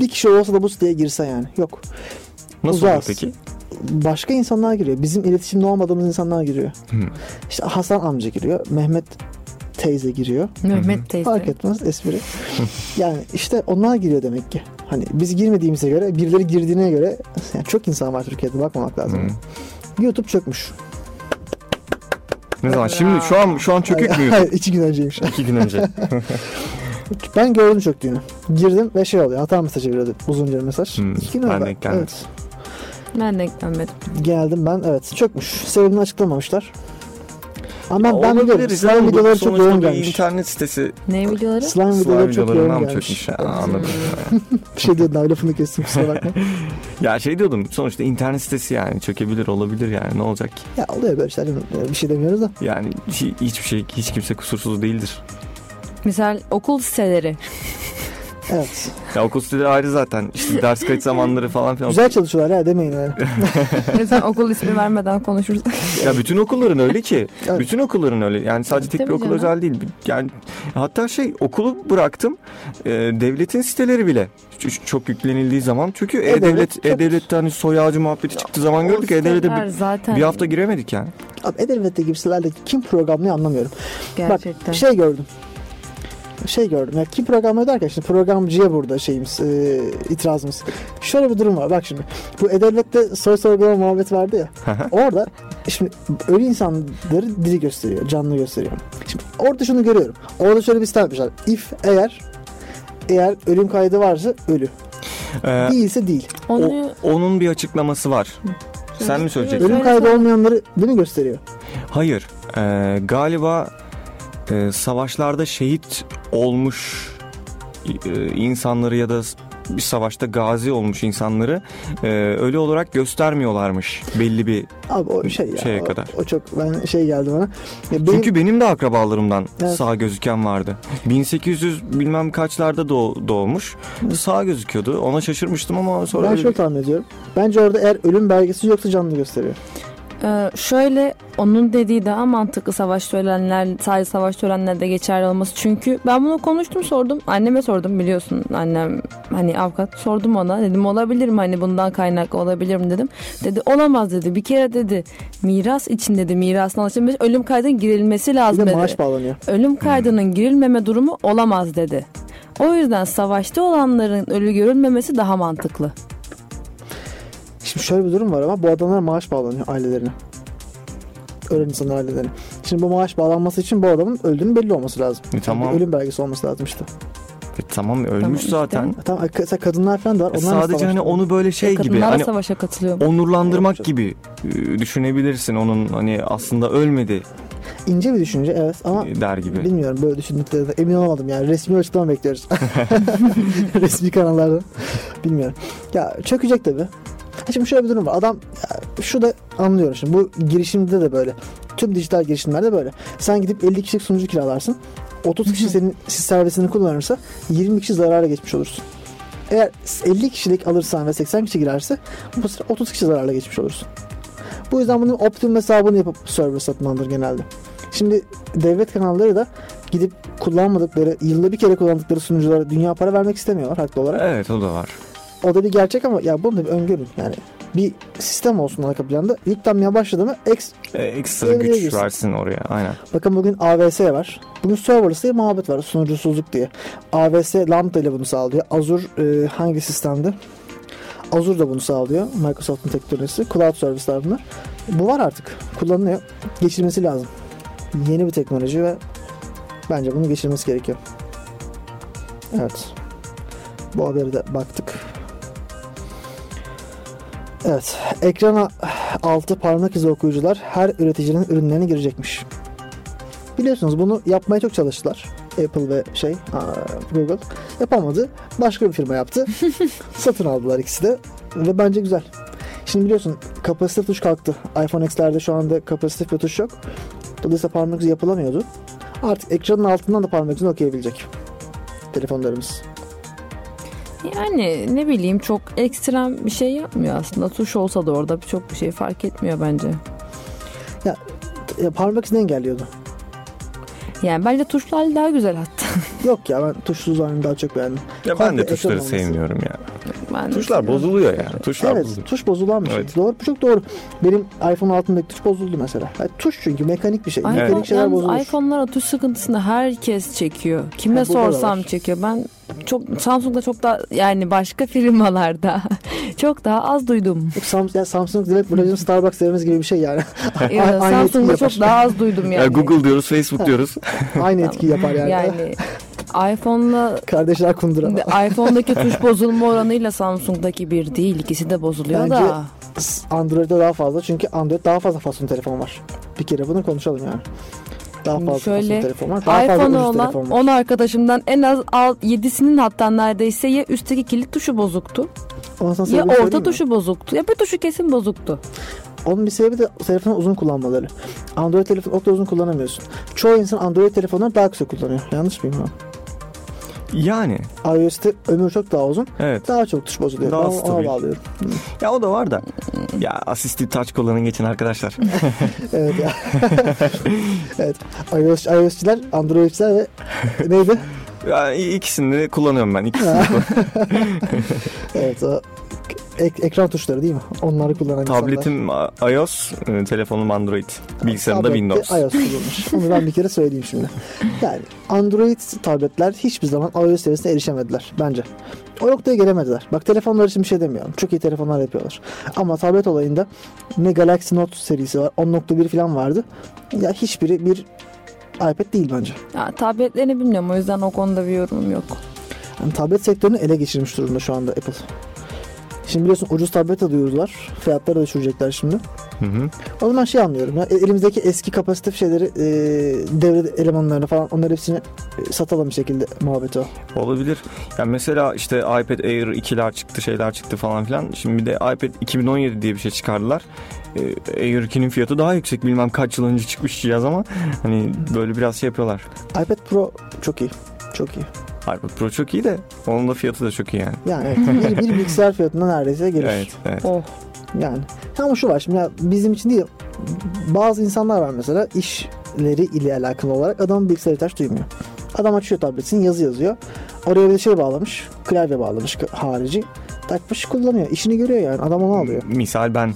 Bir kişi olsa da bu siteye girse yani. Yok. Nasıl Uzağız. oluyor peki? Başka insanlar giriyor. Bizim iletişimde olmadığımız insanlar giriyor. Hı. İşte Hasan amca giriyor. Mehmet teyze giriyor. Mehmet teyze. Fark etmez espri. [LAUGHS] yani işte onlar giriyor demek ki. Hani biz girmediğimize göre birileri girdiğine göre [LAUGHS] yani çok insan var Türkiye'de bakmamak lazım. Hı. YouTube çökmüş. Ne zaman? Şimdi şu an şu an çökük mü? Hayır iki gün önceymiş. İki gün önce. [LAUGHS] ben gördüm çöktüğünü. Girdim ve şey oluyor. Hata mesajı veriyordu. Uzunca bir mesaj. Hmm, İki gün ben denk gelmedim. Evet. Ben denk gelmedim. Geldim ben evet çökmüş. Sebebini açıklamamışlar. Ama ben, ben biliyorum. Slime videoları çok yoğun bir gelmiş. internet sitesi Ne videoları? Slime slime videoları çok yoğun gelmiş. çökmüş? Ha, anladım. [LAUGHS] Bir şey diyordun abi lafını kestim kusura [LAUGHS] bakma. ya şey diyordum sonuçta internet sitesi yani çökebilir olabilir yani ne olacak ki? ya oluyor böyle şeyler. Bir şey demiyoruz da. Yani hi- hiçbir şey hiç kimse kusursuz değildir. Misal okul siteleri. Evet. Ya okul siteleri ayrı zaten. İşte ders kayıt zamanları falan filan. Güzel çalışıyorlar ha demeyin öyle. Mesela okul ismi vermeden konuşuruz. Ya bütün okulların öyle ki. Evet. Bütün okulların öyle. Yani sadece tek bir okul canım. özel değil. Yani hatta şey okulu bıraktım. e, devletin siteleri bile çok yüklenildiği zaman çünkü E-Devlet e-devlet çok- e-devlette hani soy ağacı muhabbeti çıktığı zaman gördük. E-devlete bir, zaten bir hafta giremedik yani. Abi Edelvet'te gibi sitelerde kim programlıyor anlamıyorum. gerçekten. Bak şey gördüm. Şey gördüm. Ya kim programlıyor derken şimdi programcıya burada şeyimiz, e, itirazımız. Şöyle bir durum var. Bak şimdi. Bu Edelvet'te soy sorgulama muhabbeti vardı ya. orada şimdi ölü insanları diri gösteriyor. Canlı gösteriyor. Şimdi orada şunu görüyorum. Orada şöyle bir sistem yapmışlar. If eğer eğer ölüm kaydı varsa ölü. Ee, Değilse değil. Onu onun bir açıklaması var. Sen mi söyleyeceksin? Ölüm kaydı olmayanları değil mi gösteriyor? Hayır. Ee, galiba e, savaşlarda şehit olmuş e, insanları ya da bir savaşta gazi olmuş insanları e, ölü olarak göstermiyorlarmış belli bir Abi o şey ya. Şeye o, kadar. o çok ben şey geldi bana. Ya benim, Çünkü benim de akrabalarımdan Evet. sağ gözüken vardı. 1800 bilmem kaçlarda doğ, doğmuş. Sağ gözüküyordu. Ona şaşırmıştım ama sonra ben öyle şöyle tahmin ediyorum. Bence orada eğer ölüm belgesi yoksa canlı gösteriyor. Ee, şöyle onun dediği daha mantıklı savaş törenler sadece savaş törenlerde geçerli olması. Çünkü ben bunu konuştum sordum. Anneme sordum biliyorsun annem hani avukat sordum ona. Dedim olabilir mi hani bundan kaynaklı olabilir mi dedim. Dedi olamaz dedi. Bir kere dedi miras için dedi mirasına alışılmış ölüm kaydının girilmesi Bir lazım de dedi. maaş bağlanıyor. Ölüm kaydının girilmeme durumu olamaz dedi. O yüzden savaşta olanların ölü görülmemesi daha mantıklı. Şimdi şöyle bir durum var ama bu adamlar maaş bağlanıyor ailelerine. Ölen insanlar ailelerine. Şimdi bu maaş bağlanması için bu adamın öldüğünün belli olması lazım. E, tamam. Ölüm belgesi olması lazım işte. E, tamam ölmüş Tamam işte. zaten. E Tamam mesela kadınlar falan da var. E, Onlar Sadece hani onu böyle şey gibi Kadınlar da hani savaşa katılıyor. onurlandırmak gibi e, düşünebilirsin onun hani aslında ölmedi ince bir düşünce evet ama e, der gibi. Bilmiyorum böyle düşündüklerinde emin olamadım yani resmi açıklama bekliyoruz. [LAUGHS] [LAUGHS] resmi kanallardan. Bilmiyorum. Ya çökecek tabi. Şimdi şöyle bir durum var. Adam şu da anlıyorum şimdi bu girişimde de böyle. Tüm dijital girişimlerde böyle. Sen gidip 50 kişilik sunucu kiralarsın. 30 kişi senin servisini kullanırsa 20 kişi zarara geçmiş olursun. Eğer 50 kişilik alırsan ve 80 kişi girerse bu sefer 30 kişi zararla geçmiş olursun. Bu yüzden bunun optimum hesabını yapıp server satın genelde. Şimdi devlet kanalları da gidip kullanmadıkları, yılda bir kere kullandıkları sunuculara dünya para vermek istemiyorlar haklı olarak. Evet o da var. O da bir gerçek ama ya bunu da bir öngörün yani. Bir sistem olsun arka planda. Yüklenmeye başladı mı X, E, ekstra güç girsin. versin oraya aynen. bakın bugün AWS var. Bugün serverless diye muhabbet var sunucusuzluk diye. AWS Lambda ile bunu sağlıyor. Azure e, hangi sistemde? Azure da bunu sağlıyor. Microsoft'un teknolojisi. Cloud servisler bunlar. Bu var artık. Kullanılıyor. Geçirmesi lazım. Yeni bir teknoloji ve bence bunu geçirmesi gerekiyor. Evet. Bu haberi de baktık. Evet. Ekrana altı parmak izi okuyucular her üreticinin ürünlerine girecekmiş. Biliyorsunuz bunu yapmaya çok çalıştılar. Apple ve şey Google yapamadı. Başka bir firma yaptı. [LAUGHS] Satın aldılar ikisi de ve bence güzel. Şimdi biliyorsun kapasitif tuş kalktı. iPhone X'lerde şu anda kapasitif bir tuş yok. Dolayısıyla parmak izi yapılamıyordu. Artık ekranın altından da parmak izini okuyabilecek telefonlarımız. Yani ne bileyim çok ekstrem bir şey yapmıyor aslında. Tuş olsa da orada çok bir şey fark etmiyor bence. Ya, parmak izini engelliyordu. Yani bence tuşlarla daha güzel hatta. Yok ya ben tuşsuz halini daha çok beğendim. Ya ben Komple de tuşları sevmiyorum ya. Ben Tuşlar bozuluyor ya. Tuşlar Evet bozuluyor. tuş bozulan bir şey. Evet. Doğru, bu çok doğru. Benim iPhone altındaki tuş bozuldu mesela. Yani tuş çünkü mekanik bir şey. iPhone, Mekanik şeyler bozulur. iPhone'lara tuş sıkıntısını herkes çekiyor. Kime Ha, da sorsam çekiyor. Ben çok Samsung'da çok daha yani başka firmalarda [LAUGHS] çok daha az duydum. Yok, Sam- yani Samsung direkt Blazing Starbucks sevmemiz gibi bir şey yani. [LAUGHS] Samsung'da çok daha az duydum Ya yani. Google diyoruz, Facebook diyoruz. Aynı etki yapar yani. yani [LAUGHS] iPhone'la Kardeşler kundura. iPhone'daki tuş bozulma oranıyla Samsung'daki bir değil. İkisi de bozuluyor Bence da. Android'de daha fazla çünkü Android daha fazla fason telefon var. Bir kere bunu konuşalım yani. Daha fazla şöyle, telefon var. Daha ucuz olan telefon var. 10 arkadaşımdan en az 7'sinin hatta neredeyse ya üstteki kilit tuşu bozuktu ya orta söyleyeyim mi? tuşu bozuktu. Ya bir tuşu kesin bozuktu. Onun bir sebebi de telefonu uzun kullanmaları. Android telefonu o kadar uzun kullanamıyorsun. Çoğu insan Android telefonları daha kısa kullanıyor. Yanlış mıyım ben? Yani iOS'te ömür çok daha uzun. evet. Daha çok tuş bozuluyor. Daha Ben stabil. bağlıyorum. Ya o da var da. Ya asistif touch kullanın geçin arkadaşlar. [LAUGHS] Evet ya. [LAUGHS] evet. iOS, iOS'çiler, Android'çiler ve neydi? ya ikisini kullanıyorum ben. İkisini [LAUGHS] kullanıyorum. Evet o ek- ekran tuşları değil mi? Onları kullanan insanlar. Tabletim a- iOS, e, telefonum Android. Bilgisayarım da Tablette Windows. iOS kullanılmış. [LAUGHS] Onu ben bir kere söyleyeyim şimdi. Yani Android tabletler hiçbir zaman iOS seviyesine erişemediler bence. O noktaya gelemediler. Bak telefonlar için bir şey demiyorum. Çok iyi telefonlar yapıyorlar. Ama tablet olayında ne Galaxy Note serisi var. 10.1 falan vardı. Ya hiçbiri bir iPad değil bence. Ya, tabletlerini bilmiyorum o yüzden o konuda bir yorumum yok. Yani tablet sektörünü ele geçirmiş durumda şu anda Apple. Şimdi biliyorsun ucuz tablet alıyorlar. Fiyatları da düşürecekler şimdi. Hı hı. O zaman şey anlıyorum ya e- elimizdeki eski kapasitif şeyleri e, devre elemanlarını falan onları hepsini e, satalım bir şekilde muhabbeti o. Olabilir. Yani mesela işte iPad Air 2'ler çıktı, şeyler çıktı falan filan. Şimdi bir de iPad 2017 diye bir şey çıkardılar. Ee, Air 2'nin fiyatı daha yüksek. Bilmem kaç yıl önce çıkmış cihaz ama hani böyle biraz şey yapıyorlar. iPad Pro çok iyi. Çok iyi. iPad Pro çok iyi de onun da fiyatı da çok iyi yani. Yani [LAUGHS] bir, bir bilgisayar fiyatına neredeyse gelir. Evet, evet. Oh. Yani. Ama şu var şimdi ya bizim için değil bazı insanlar var mesela işleri ile alakalı olarak adamın bilgisayar ihtiyaç duymuyor. Adam açıyor tabletini yazı yazıyor. Oraya bir de şey bağlamış. Klavye bağlamış harici. Takmış kullanıyor. İşini görüyor yani. Adam onu alıyor. Misal ben.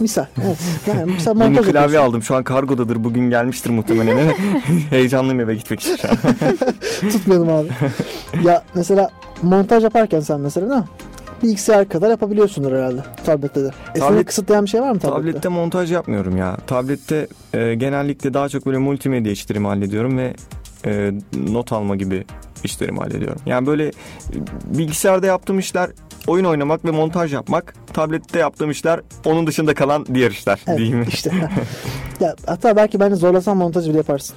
Misal. [LAUGHS] Evet. Yani mesela Yeni montaj klavye yapıyorsun. aldım. Şu an kargodadır. Bugün gelmiştir muhtemelen. [LAUGHS] [LAUGHS] Heyecanlıyım eve gitmek için şu an. Tutmayalım abi. ya mesela montaj yaparken sen mesela ne? Bilgisayar kadar yapabiliyorsundur herhalde tablette de. E Tablet- kısıtlayan bir şey var mı tablette? Tablette montaj yapmıyorum ya. Tablette e, genellikle daha çok böyle multimedya işlerimi hallediyorum ve e, not alma gibi işlerimi hallediyorum. Yani böyle e, bilgisayarda yaptığım işler oyun oynamak ve montaj yapmak. Tablette yaptığım işler onun dışında kalan diğer işler Evet, diyeyim. işte. [LAUGHS] ya hatta belki bence zorlasan montaj bile yaparsın.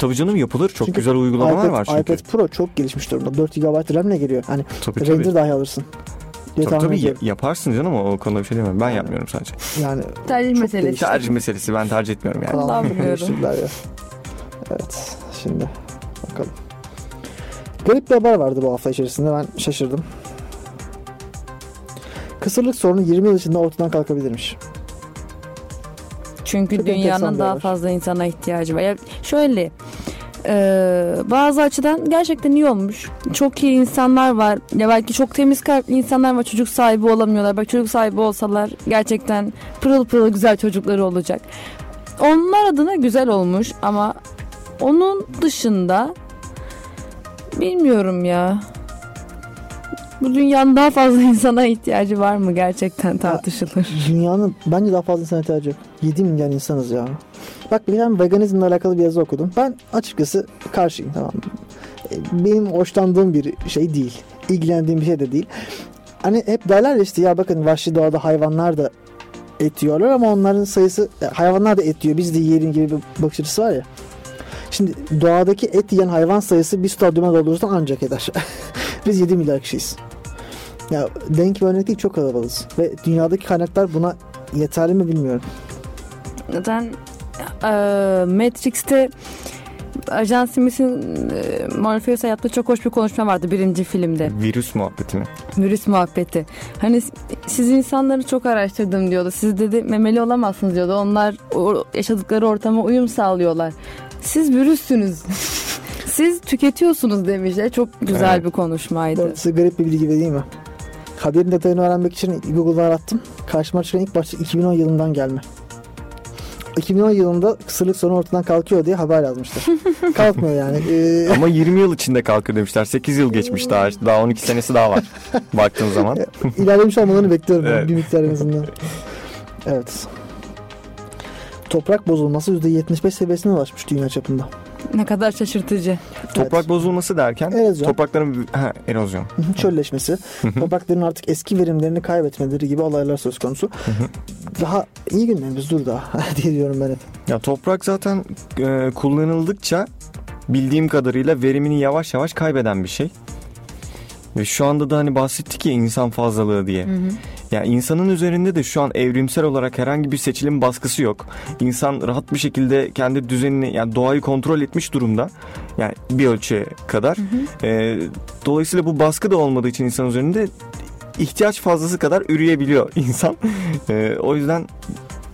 Tabii canım yapılır. Çok Çünkü güzel uygulamalar iPad, var çünkü. iPad Pro çok gelişmiş durumda. 4 GB RAM ne geliyor? Hani tabii tabii. render dahi alırsın. diye Tabii tabii ediyorum. yaparsın canım o konuda bir şey diyemem. Ben yapmıyorum sadece. Yani [LAUGHS] Tercih meselesi. Tercih meselesi ben tercih etmiyorum yani. Allah biliyorum. [LAUGHS] Evet. Şimdi bakalım. Garip bir haber vardı bu hafta içerisinde. Ben şaşırdım. Kısırlık sorunu 20 yıl içinde ortadan kalkabilirmiş. Çünkü Çok dünyanın daha haber. fazla insana ihtiyacı var. Ya şöyle e, bazı açıdan gerçekten iyi olmuş. Çok iyi insanlar var. Ya belki çok temiz kalpli insanlar var. Çocuk sahibi olamıyorlar. Bak çocuk sahibi olsalar gerçekten pırıl pırıl güzel çocukları olacak. Onlar adına güzel olmuş ama onun dışında bilmiyorum ya. Bu dünyanın daha fazla [LAUGHS] insana ihtiyacı var mı gerçekten tartışılır. Dünyanın bence daha fazla insana ihtiyacı yok. 7 milyar insanız ya. Bak bir tane veganizmle alakalı bir yazı okudum. Ben açıkçası karşıyım tamam mı? E, Benim hoşlandığım bir şey değil. İlgilendiğim bir şey de değil. Hani hep derler ya işte ya bakın vahşi doğada hayvanlar da et yiyorlar ama onların sayısı ya hayvanlar da et yiyor biz de yiyelim gibi bir bakış açısı var ya. Şimdi doğadaki et yiyen hayvan sayısı bir stadyuma doldurursan ancak eder. [LAUGHS] biz 7 milyar kişiyiz. Ya denk bir örnek değil çok kalabalığız. Ve dünyadaki kaynaklar buna yeterli mi bilmiyorum. Zaten e, Matrix'te Ajan Smith'in e, Morpheus'a yaptığı çok hoş bir konuşma vardı birinci filmde. Virüs muhabbeti mi? Virüs muhabbeti. Hani siz insanları çok araştırdım diyordu. Siz dedi memeli olamazsınız diyordu. Onlar o yaşadıkları ortama uyum sağlıyorlar. Siz virüssünüz. [LAUGHS] siz tüketiyorsunuz demişler. Çok güzel Evet. bir konuşmaydı. Size garip bir bilgi vereyim mi? Haberin detayını öğrenmek için Google'da arattım. Karşıma çıkan ilk başta 2010 yılından gelme. 2010 yılında kısırlık sorunu ortadan kalkıyor diye haber yazmışlar. [LAUGHS] Kalkmıyor yani. Ee, Ama 20 yıl içinde kalkıyor demişler. 8 yıl geçmiş daha. Daha 12 senesi daha var. [LAUGHS] Baktığın zaman. ilerlemiş olmalarını bekliyorum Evet. bir miktar en azından. [LAUGHS] Evet. Toprak bozulması %75 seviyesine ulaşmış dünya çapında. Ne kadar şaşırtıcı. Toprak bozulması derken Erozyon. toprakların ha, erozyon. Hı hı, Çölleşmesi, toprakların artık eski verimlerini kaybetmeleri gibi olaylar söz konusu. Daha iyi günlerimiz dur daha [LAUGHS] diye diyorum ben hep. Ya toprak zaten e, kullanıldıkça bildiğim kadarıyla verimini yavaş yavaş kaybeden bir şey. Ve şu anda da hani bahsettik ya insan fazlalığı diye. Ya insanın üzerinde de şu an evrimsel olarak herhangi bir seçilim baskısı yok. İnsan rahat bir şekilde kendi düzenini yani doğayı kontrol etmiş durumda. Yani bir ölçüye kadar. E, dolayısıyla bu baskı da olmadığı için insan üzerinde ihtiyaç fazlası kadar üreyebiliyor [LAUGHS] insan. E, o yüzden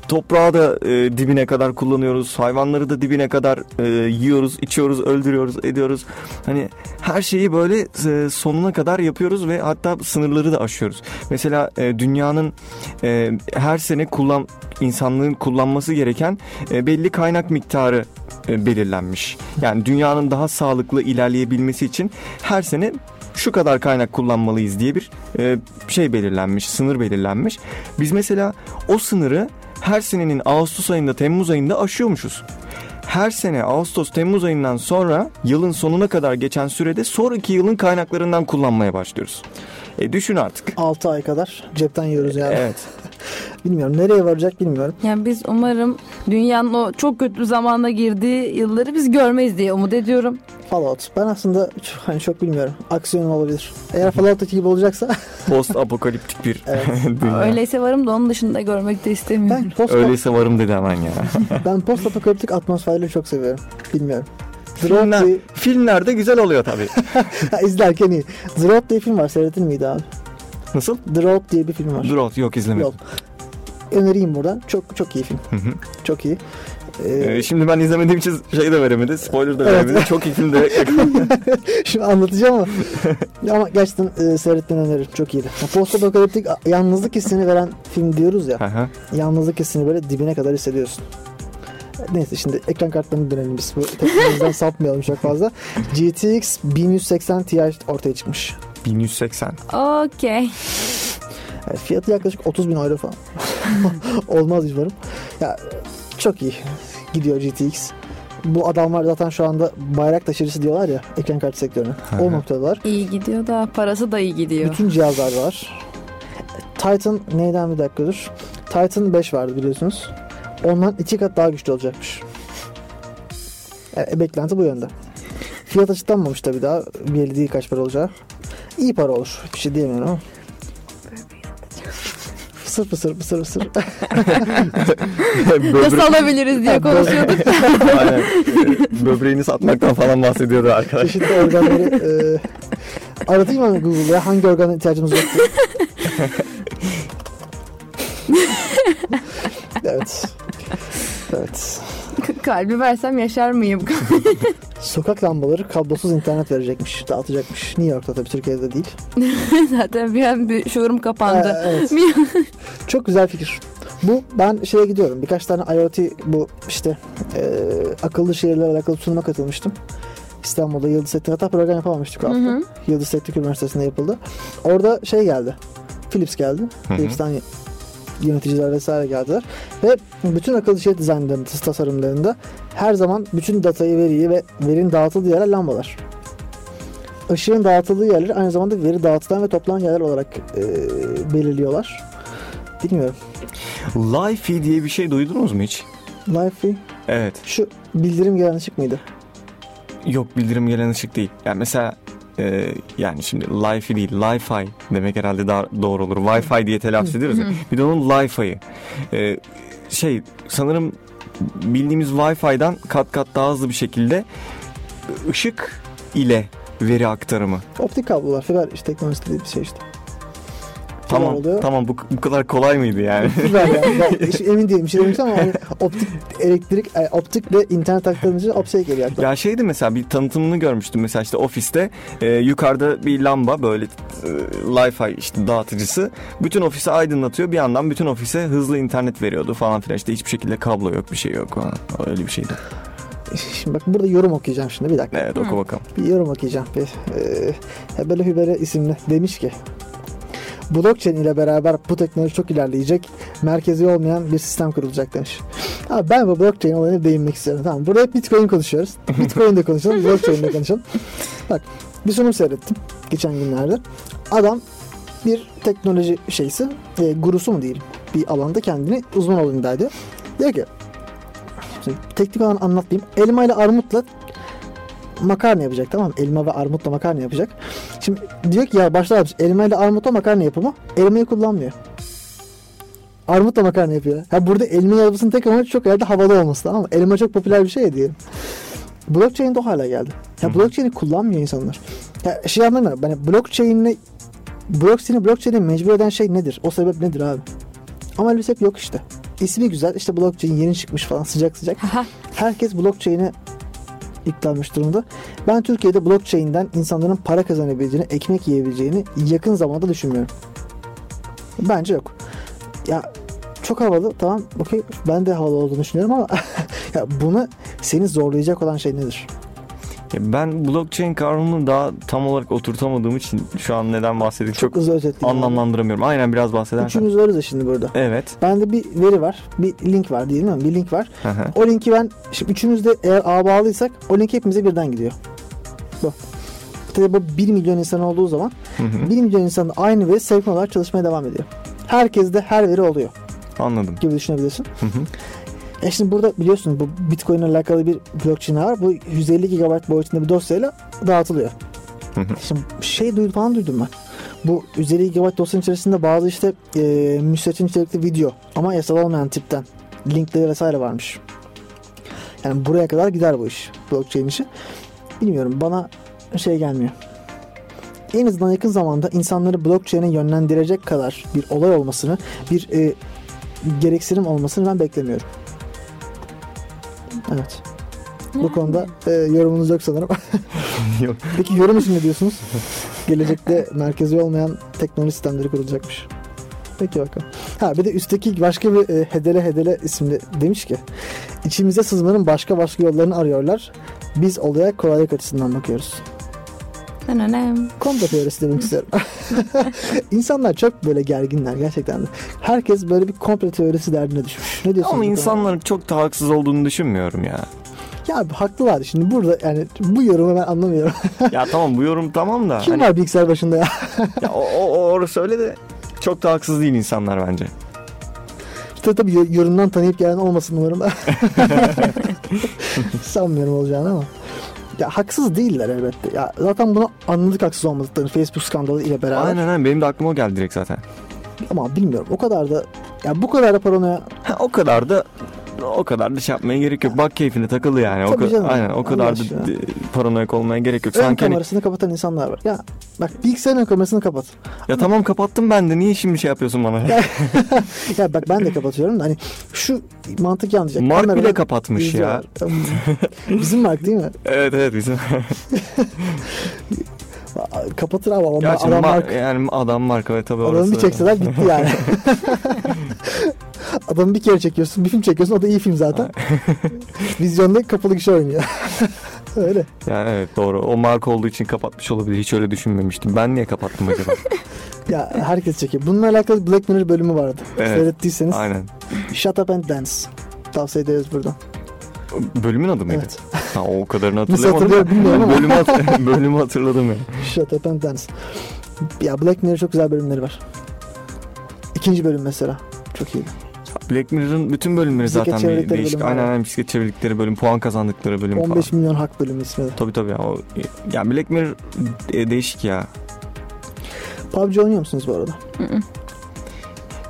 toprağı da e, dibine kadar kullanıyoruz. Hayvanları da dibine kadar e, yiyoruz, içiyoruz, öldürüyoruz, ediyoruz. Hani her şeyi böyle e, sonuna kadar yapıyoruz ve hatta sınırları da aşıyoruz. Mesela e, dünyanın e, her sene kullan insanlığın kullanması gereken e, belli kaynak miktarı e, belirlenmiş. Yani dünyanın daha sağlıklı ilerleyebilmesi için her sene şu kadar kaynak kullanmalıyız diye bir e, şey belirlenmiş, sınır belirlenmiş. Biz mesela o sınırı her senenin Ağustos ayında, Temmuz ayında aşıyormuşuz. Her sene Ağustos, Temmuz ayından sonra yılın sonuna kadar geçen sürede sonraki yılın kaynaklarından kullanmaya başlıyoruz. E düşün artık. 6 ay kadar cepten yiyoruz yani. Evet. [LAUGHS] Bilmiyorum nereye varacak bilmiyorum. Yani biz umarım dünyanın o çok kötü zamana girdiği yılları biz görmeyiz diye umut ediyorum. Fallout. Ben aslında çok, hani çok bilmiyorum. Aksiyon olabilir. Eğer Fallout'taki gibi olacaksa [LAUGHS] Post apokaliptik bir Evet. [LAUGHS] dünya. Öyleyse varım da onun dışında görmek de istemiyorum. ben post Öyleyse varım dedi hemen ya. [LAUGHS] ben post apokaliptik atmosferleri çok seviyorum. Bilmiyorum. Filmler, filmlerde güzel oluyor tabii. izlerken iyi. Road diye film var. Seyrettin miydi abi? Nasıl? The Road diye bir film var. Droth yok izlemedim. Yol. Önereyim buradan. Çok çok iyi film. Hı hı. Çok iyi. Ee, Ee, şimdi ben izlemediğim için şey de veremedi. Spoiler da Evet. veremedi. Çok iyi film de [LAUGHS] Şimdi anlatacağım ama [LAUGHS] ama gerçekten e, seyretmeni öneririm. Çok iyiydi. Post apokaliptik yalnızlık hissini veren film diyoruz ya. Hı. yalnızlık hissini böyle dibine kadar hissediyorsun. Neyse şimdi ekran kartlarını dönelim biz. Bu teknolojiden [LAUGHS] sapmayalım çok fazla. GTX 1180 Ti ortaya çıkmış. 1180. Okey. Yani fiyatı yaklaşık 30 bin euro falan. [LAUGHS] Olmaz umarım. Ya çok iyi gidiyor GTX. Bu adamlar zaten şu anda bayrak taşıyıcısı diyorlar ya ekran kartı sektörüne. Hı o noktadalar. İyi gidiyor da parası da iyi gidiyor. Bütün cihazlar var. Titan neyden bir dakika dur. Titan 5 vardı biliyorsunuz. Ondan iki kat daha güçlü olacakmış. E, beklenti bu yönde. Fiyat açıklanmamış tabii daha. Belli değil kaç para olacağı. İyi para olur. Bir şey diyemiyorum ama. Fısır fısır fısır fısır. [LAUGHS] Nasıl alabiliriz diye konuşuyorduk. [LAUGHS] Aynen. Ee, Böbreğini satmaktan falan bahsediyordu arkadaş. Çeşitli organları e, aratayım mı Google'da hangi organa ihtiyacımız var [LAUGHS] diye. evet. Evet. Kalbi versem yaşar mıyım? Sokak lambaları kablosuz internet verecekmiş, dağıtacakmış. New York'ta tabii Türkiye'de değil. [LAUGHS] Zaten bir an bir şuurum kapandı. Ee, evet. [LAUGHS] Çok güzel fikir. Bu ben şeye gidiyorum. Birkaç tane IoT bu işte e, akıllı şehirlerle alakalı sunuma katılmıştım. İstanbul'da Yıldız Teknik hatta program yapamamıştık o Hı hafta. hı. Yıldız Teknik Üniversitesi'nde yapıldı. Orada şey geldi. Philips geldi. Hı hı. Philips'ten yöneticiler vesaire geldiler. Ve bütün akıllı şehir dizaynlarında, tasarımlarında her zaman bütün datayı, veriyi ve verinin dağıtıldığı yerler lambalar. Işığın dağıtıldığı yerleri aynı zamanda veri dağıtılan ve toplanan yerler olarak e, belirliyorlar. Bilmiyorum. Life diye bir şey duydunuz mu hiç? Life Evet. şu bildirim gelen ışık mıydı? Yok bildirim gelen ışık değil. Yani mesela e, yani şimdi Life değil Li-Fi demek herhalde daha doğru olur. Wi-Fi diye telaffuz ediyoruz ya. Bir de onun Li-Fi'yi. E, şey sanırım bildiğimiz Wi-Fi'den kat kat daha hızlı bir şekilde ışık ile veri aktarımı. Optik kablolar, fiber işte teknolojisi dediği bir şey işte. Tamam oluyor. tamam bu, bu kadar kolay mıydı yani? [LAUGHS] Fiber yani. Ben [LAUGHS] hiç emin değilim. Bir şey demiştim ama hani optik elektrik, e, optik ve internet için [LAUGHS] optik geliyor aklıma. ya şeydi mesela bir tanıtımını görmüştüm mesela işte ofiste e, yukarıda bir lamba böyle e, Wi-Fi işte dağıtıcısı bütün ofisi aydınlatıyor bir yandan bütün ofise hızlı internet veriyordu falan filan işte hiçbir şekilde kablo yok bir şey yok falan. öyle bir şeydi. Şimdi bak burada yorum okuyacağım şimdi bir dakika. Evet oku bakalım. Bir yorum okuyacağım. Bir, e, Hebele Hübere isimli demiş ki Blockchain ile beraber bu teknoloji çok ilerleyecek. Merkezi olmayan bir sistem kurulacak demiş. Abi ben bu blockchain olayına değinmek istiyorum. Tamam. Burada hep Bitcoin konuşuyoruz. [LAUGHS] Bitcoin de konuşalım, blockchain de konuşalım. Bak bir sunum seyrettim geçen günlerde. Adam bir teknoloji şeysi, e, gurusu mu diyelim. Bir alanda kendini uzman olduğunu iddia ediyor. Diyor ki teknik olan anlatayım. Elma ile armutla makarna yapacak tamam mı? Elma ve armutla makarna yapacak. Şimdi diyor ki ya başta abi, elma ile armutla makarna yapımı. Elmayı kullanmıyor. Armutla makarna yapıyor. Ha burada elma yapısının tek amacı çok herhalde havalı olması tamam mı? Elma çok popüler bir şey ya diyelim. Blockchain de o hale geldi. Ya blockchain'i kullanmıyor insanlar. Ya şey anlamıyorum. Ben blockchain'le blockchain'i blockchain'e mecbur eden şey nedir? O sebep nedir abi? Ama elbise yok işte. İsmi güzel. işte blockchain yeni çıkmış falan sıcak sıcak. [LAUGHS] Herkes blockchain'e yüklenmiş durumda. Ben Türkiye'de blockchain'den insanların para kazanabileceğini, ekmek yiyebileceğini yakın zamanda düşünmüyorum. Bence yok. Ya çok havalı tamam okey ben de havalı olduğunu düşünüyorum ama [LAUGHS] ya bunu seni zorlayacak olan şey nedir? Ben blockchain kavramını daha tam olarak oturtamadığım için şu an neden bahsettik çok, Çok hızlı anlamlandıramıyorum. Aynen biraz bahsedersen. Üçümüz varız ya şimdi burada. Evet. Bende bir veri var. Bir link var değil mi? Bir link var. O linki ben şimdi üçümüz de eğer ağ bağlıysak o link hepimize birden gidiyor. Bu. Tabii bu 1 milyon insan olduğu zaman Hı hı. 1 milyon insan da aynı veri sevk olarak çalışmaya devam ediyor. Herkes de her veri oluyor Anladım. gibi düşünebilirsin. Hı hı. E şimdi burada biliyorsun bu Bitcoin ile alakalı bir blockchain var. Bu 150 GB boyutunda bir dosyayla dağıtılıyor. Hı hı. Şimdi şey duydum falan duydum ben. Bu 150 GB dosyanın içerisinde bazı işte e, müstehcen içerikli video ama yasal olmayan tipten linkleri vesaire varmış. Yani buraya kadar gider bu iş. Blockchain işi. Bilmiyorum bana şey gelmiyor. En azından yakın zamanda insanları blockchain'e yönlendirecek kadar bir olay olmasını, bir e, gereksinim olmasını ben beklemiyorum. Evet. Bu konuda e, yorumunuz yok sanırım. [LAUGHS] Yok. Peki yorum için ne diyorsunuz? Gelecekte merkezi olmayan teknoloji sistemleri kurulacakmış. Peki bakalım. Ha bir de üstteki başka bir e, Hedele Hedele isimli demiş ki içimize sızmanın başka başka yollarını arıyorlar. Biz olaya kolaylık açısından bakıyoruz. Nenem. Komplo teorisi demek istiyorum. [LAUGHS] İnsanlar çok böyle gerginler gerçekten. Herkes böyle bir komplo teorisi derdine düşmüş. Ne diyorsun? Ama insanların çok da haksız olduğunu düşünmüyorum ya. Ya haklılar şimdi burada yani bu yorumu ben anlamıyorum. [LAUGHS] ya tamam bu yorum tamam da. Kim hani- var bilgisayar başında ya? [LAUGHS] ya o, o, o orası öyle de çok da haksız değil insanlar bence. İşte tabii yo- yorumdan tanıyıp gelen olmasın umarım. Sanmıyorum olacağını ama. Ya haksız değiller elbette. Ya zaten bunu anladık haksız olmadıklarını Facebook skandalı ile beraber. Aynen aynen benim de aklıma o geldi direkt zaten. Ama bilmiyorum o kadar da ya bu kadar da paranoya Ha, o kadar da o kadar da şey yapmaya gerek yok. Bak keyfine takılı yani. O Tabii kadar, canım. aynen o kadar Allah da e, paranoyak olmaya gerek yok. ön Sanki hani- kamerasını kapatan insanlar var. Ya bak bilgisayarın ön kamerasını kapat. ya tamam kapattım ben de niye şimdi şey yapıyorsun bana? [LAUGHS] Ya bak ben de kapatıyorum da hani şu mantık yanlış. Mark Kamerada bile kapatmış ya. Bizim Mark değil mi? [LAUGHS] evet evet bizim. [LAUGHS] Kapatır ama onlar Gerçi adam ma- Mark. yani adam marka ve tabii Adamı orası. bir çekseler bitti yani. [LAUGHS] Adamı bir kere çekiyorsun, bir film çekiyorsun o da iyi film zaten. [LAUGHS] Vizyonda kapalı kişi oynuyor. [LAUGHS] Öyle. Yani evet doğru. O marka olduğu için kapatmış olabilir. Hiç öyle düşünmemiştim. Ben niye kapattım acaba? Ya herkes çekiyor. Bununla alakalı Black Mirror bölümü vardı. Evet. Seyrettiyseniz Aynen. Shut Up and Dance. Tavsiye ederiz buradan. Bölümün adı mıydı? Evet. Ha, o kadarını Nasıl hatırlayamadım. bilmiyorum ama. bölümü, hat- [LAUGHS] bölümü hatırladım ya. Shut Up and Dance. Ya Black Mirror çok güzel bölümleri var. İkinci bölüm mesela. Çok iyi. Black Mirror'ın bütün bölümleri Bisiklet zaten bir çevirdikleri değişik. bölüm var. Aynen aynen bisiklet çevirdikleri bölüm, puan kazandıkları bölüm 15 falan. milyon hak bölümü ismi de. Tabii tabii ya. O, ya Black Mirror e, değişik ya. PUBG oynuyor musunuz bu arada?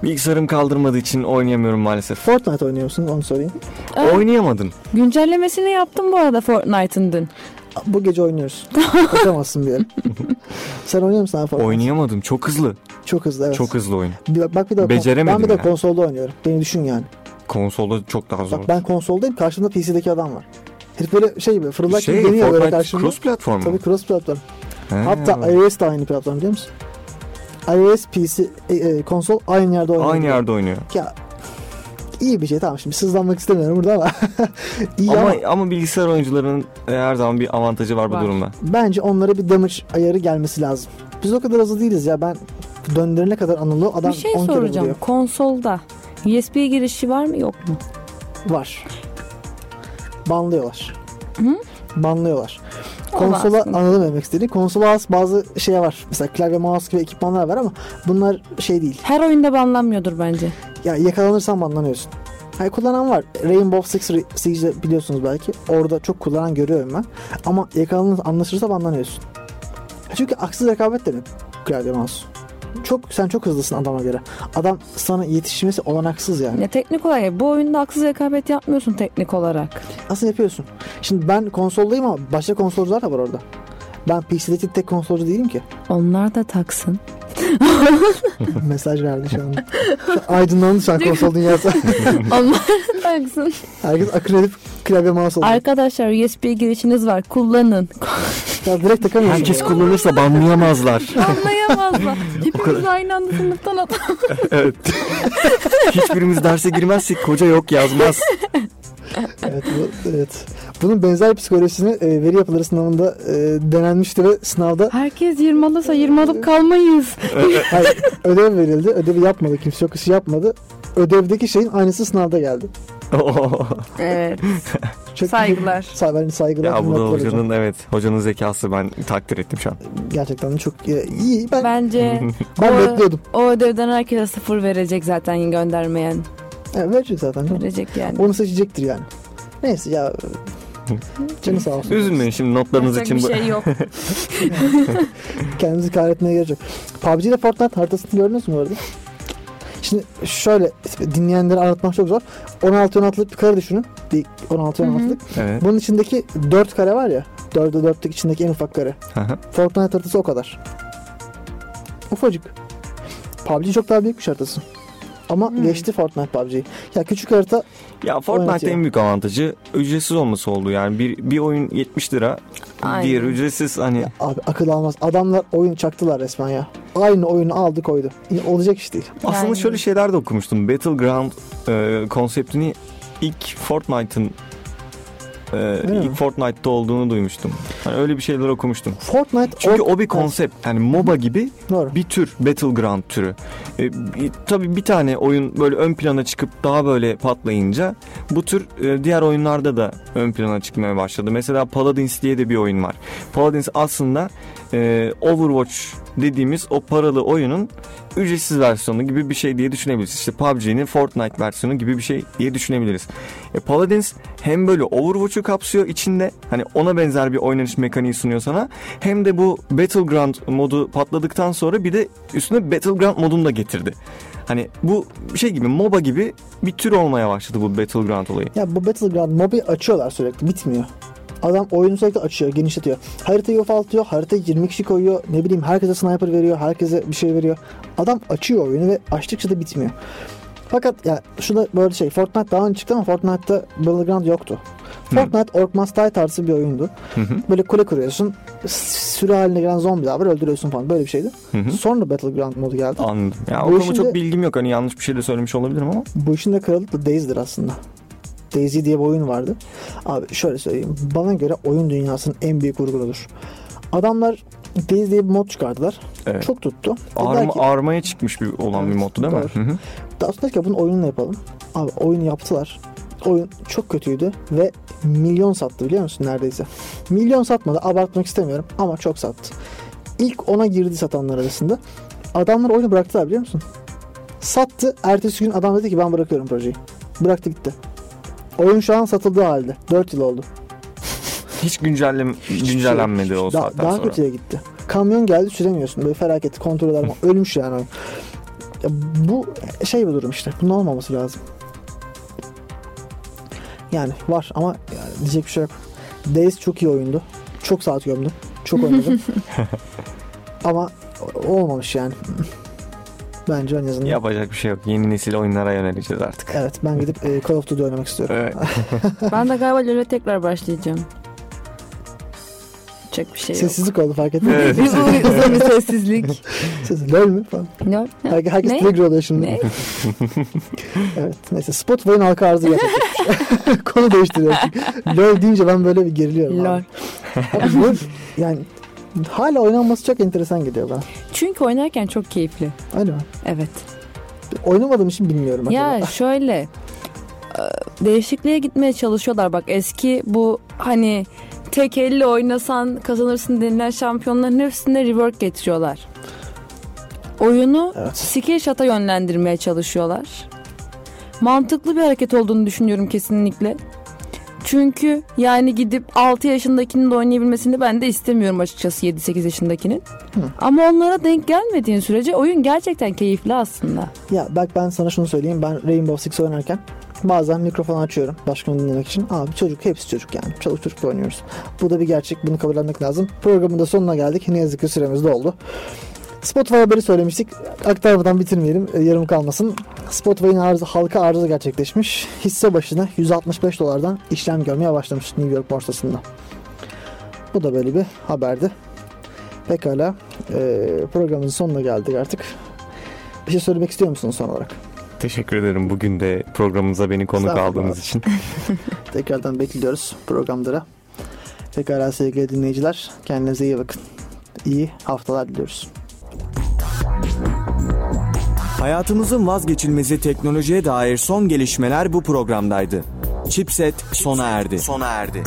Bilgisayarım kaldırmadığı için oynayamıyorum maalesef. Fortnite oynuyor musun? Onu sorayım. Evet. Oynayamadım. Güncellemesini yaptım bu arada Fortnite'ın dün. Bu gece oynuyoruz. [LAUGHS] Kaçamazsın bir yere. [LAUGHS] Sen oynuyor musun abi Fortnite? Oynayamadım. Çok hızlı. Çok hızlı evet. Çok hızlı oyun. Bir- bak bir de Beceremedim Ben bir de konsolda oynuyorum. Beni düşün yani. Konsolda çok daha zor. Bak ben konsoldayım karşımda PC'deki adam var. Herif böyle şey gibi fırıldak şey, gibi deniyor böyle Fortnite karşımda. cross platform mu? Tabii cross platform. He. Hatta iOS da aynı platform biliyor musun? iOS, PC, e, e, konsol aynı yerde oynuyor. Aynı yerde oynuyor. Ya iyi bir şey tamam şimdi sızlanmak istemiyorum burada ama [LAUGHS] iyi Ama, ama, ama bilgisayar oyuncularının her zaman bir avantajı var bu Var. durumda. bence onlara bir damage ayarı gelmesi lazım. Biz o kadar hızlı değiliz ya ben döndürene kadar anılı adam bir şey 10 kere soracağım. vuruyor. Konsolda USB girişi var mı yok mu? Var. Banlıyorlar. Hı? Banlıyorlar. Konsola anladım demek istediğini. Konsola az bazı şey var. Mesela klavye mouse gibi ekipmanlar var ama bunlar şey değil. Her oyunda banlanmıyordur bence. Ya yakalanırsan banlanıyorsun. Hayır kullanan var. Rainbow Six Siege'de biliyorsunuz belki. Orada çok kullanan görüyorum ben. Ama yakalanır anlaşırsa banlanıyorsun. Çünkü haksız rekabet demek klavye mouse. Çok sen çok hızlısın adama göre. Adam sana yetişmesi olanaksız yani. Ya teknik olarak bu oyunda haksız rekabet yapmıyorsun teknik olarak. Nasıl yapıyorsun? Şimdi ben konsoldayım ama başka konsolcular da var orada. Ben PC'deki tek konsolcu değilim ki. Onlar da taksın. [LAUGHS] Mesaj verdi şu anda. Şu an aydınlandı şu an konsol dünyası. [LAUGHS] Onlar taksın. Herkes akın edip klavye mouse oldu. Arkadaşlar USB girişiniz var. Kullanın. Ya direkt takamıyorsun. Herkes kullanırsa banlayamazlar. [LAUGHS] Anlayamazlar. Hepimiz aynı anda sınıftan atalım. [LAUGHS] evet. Hiçbirimiz derse girmezsek koca yok yazmaz. Evet, bu, evet. Bunun benzer psikolojisini e, veri yapıları sınavında e, denenmişti ve sınavda Herkes 20 alırsa 20 alıp kalmayız. [LAUGHS] hayır, ödev verildi. Ödevi yapmadı. Kimse çok işi yapmadı. Ödevdeki şeyin aynısı sınavda geldi. Evet. [LAUGHS] Çok Saygılar. Say, ben saygılar. ya bu da hürmetler hocam. hocanın evet hocanın zekası ben takdir ettim şu an. Gerçekten çok iyi. Ben, [LAUGHS] ben, Bence o, bekliyordum. o ödevden herkese sıfır verecek zaten göndermeyen. Evet, verecek zaten. Verecek yani. Onu seçecektir yani. Neyse ya. Canı sağ olsun. Üzülmeyin şimdi notlarınız Yapacak için. bir şey yok. [LAUGHS] Kendimizi kahretmeye gerek yok. PUBG'de Fortnite haritasını gördünüz mü orada? Şimdi şöyle dinleyenleri anlatmak çok zor. 16-16'lık bir kare düşünün. Bir 16-16'lık. Evet. Bunun içindeki 4 kare var ya. 4'e 4'lük içindeki en ufak kare. Hı hı. Fortnite haritası o kadar. Ufacık. PUBG çok daha büyük bir haritası. Ama Hmm. geçti Fortnite PUBG'yi. Ya küçük harita ya Fortnite'ın en büyük avantajı ücretsiz olması oldu. Yani bir, bir oyun 70 lira. Aynen. Diğer ücretsiz hani ya abi akıl almaz. Adamlar oyun çaktılar resmen ya. Aynı oyunu aldı koydu. Ya Olacak iş değil. Aslında Yani- şöyle şeyler de okumuştum. Battleground e, konseptini ilk Fortnite'ın e, mi? ilk Fortnite'ta olduğunu duymuştum. Hani öyle bir şeyler okumuştum. Fortnite Çünkü o bir konsept. Yani MOBA gibi Doğru. bir tür Battleground türü. E, tabii bir tane oyun böyle ön plana çıkıp daha böyle patlayınca bu tür e, diğer oyunlarda da ön plana çıkmaya başladı. Mesela Paladins diye de bir oyun var. Paladins aslında e, Overwatch dediğimiz o paralı oyunun ücretsiz versiyonu gibi bir şey diye düşünebiliriz. İşte PUBG'nin Fortnite versiyonu gibi bir şey diye düşünebiliriz. E, Paladins hem böyle Overwatch'u kapsıyor içinde hani ona benzer bir oynanış mekaniği sunuyor sana hem de bu Battleground modu patladıktan sonra bir de üstüne Battleground modunu da getirdi. Hani bu şey gibi MOBA gibi bir tür olmaya başladı bu Battleground olayı. Ya bu Battleground mobi açıyorlar sürekli bitmiyor. Adam oyunu sürekli açıyor, genişletiyor. Haritayı ufaltıyor, haritayı 20 kişi koyuyor. Ne bileyim herkese sniper veriyor, herkese bir şey veriyor. Adam açıyor oyunu ve açtıkça da bitmiyor. Fakat ya şurada böyle şey Fortnite daha önce çıktı ama Fortnite'da Battleground yoktu. Fortnite Orc Must Die tarzı bir oyundu. Hı hı, Böyle kule kuruyorsun. Sürü haline gelen zombiler var öldürüyorsun falan böyle bir şeydi. hı hı. Sonra Battleground modu geldi. Anladım. Ya o konuda çok bilgim yok. Hani yanlış bir şey de söylemiş olabilirim ama. Bu işin de kralı da Daisy'dir aslında. Daisy diye bir oyun vardı. Abi şöyle söyleyeyim. Bana göre oyun dünyasının en büyük vurgunudur. Adamlar Daisy diye bir mod çıkardılar. Evet. Çok tuttu. Arma, ki, armaya çıkmış bir olan bir Evet, moddu değil mi? doğru. Hı hı. daha sonra ki bunun oyununu yapalım. Abi oyunu yaptılar. Oyun çok kötüydü ve milyon sattı biliyor musun neredeyse. Milyon satmadı abartmak istemiyorum ama çok sattı. İlk ona girdi satanlar arasında. Adamlar oyunu bıraktılar biliyor musun? Sattı. Ertesi gün adam dedi ki ben bırakıyorum projeyi. Bıraktı gitti. Oyun şu an satıldığı halde. 4 yıl oldu. Hiç güncellem, güncellenmedi o Daha, saatten daha sonra. kötüye gitti. Kamyon geldi süremiyorsun. Böyle felaket kontrol eder ama [LAUGHS] ölmüş yani oyun. Ya bu şey bir durum işte. Bunun olmaması lazım. Yani var ama yani diyecek bir şey yok. Days çok iyi oyundu. Çok saat gömdüm. Çok oynadım. [LAUGHS] ama olmamış yani. Bence en azından. Yapacak bir şey yok. Yeni nesil oyunlara yöneleceğiz artık. Evet ben gidip e, Call of Duty oynamak istiyorum. Evet. [LAUGHS] Ben de galiba LoL'e tekrar başlayacağım. Çok bir şey yok. Sessizlik oldu fark ettin mi? Evet. Bir uzun [LAUGHS] uzun bir sessizlik. Ses, lol mü falan. LoL. Herkes, herkes Ne? trigger oluyor şimdi. Ne? [LAUGHS] Evet. Neyse Spotify'ın halka arzı gerçekleşmiş. Konu değiştiriyorum çünkü. LOL deyince ben böyle bir geriliyorum. LoL. Abi LOL yani hala oynanması çok enteresan geliyor bana. Çünkü oynarken çok keyifli. Öyle mi? Evet. Oynamadığım için bilmiyorum. Ya acaba. [LAUGHS] şöyle e, değişikliğe gitmeye çalışıyorlar. Bak eski bu hani tek elle oynasan kazanırsın denilen şampiyonların hepsine rework getiriyorlar. Oyunu Evet. skill shot'a yönlendirmeye çalışıyorlar. Mantıklı bir hareket olduğunu düşünüyorum kesinlikle. Çünkü yani gidip 6 yaşındakinin de oynayabilmesini ben de istemiyorum açıkçası 7-8 yaşındakinin. Hı. Ama onlara denk gelmediğin sürece oyun gerçekten keyifli aslında. Ya bak ben sana şunu söyleyeyim. Ben Rainbow Six oynarken bazen mikrofonu açıyorum başkanı dinlemek için. Abi çocuk hepsi çocuk yani. Çoluk çocukla oynuyoruz. Bu da bir gerçek. Bunu kabul etmek lazım. Programın da sonuna geldik. Ne yazık ki süremiz doldu. Spotify haberi söylemiştik. Aktarmadan bitirmeyelim. e, Yarım kalmasın. Spotify'ın arzı, halka arzı gerçekleşmiş. Hisse başına 165 dolardan işlem görmeye başlamış New York borsasında. Bu da böyle bir haberdi. Pekala. E, programın sonuna geldik artık. Bir şey söylemek istiyor musunuz son olarak? Teşekkür ederim bugün de programımıza beni konuk aldığınız için. [LAUGHS] Tekrardan bekliyoruz programlara. Pekala sevgili dinleyiciler. Kendinize iyi bakın. İyi haftalar diliyoruz. Hayatımızın vazgeçilmezi teknolojiye dair son gelişmeler bu programdaydı. Chipset sona erdi. Sona erdi.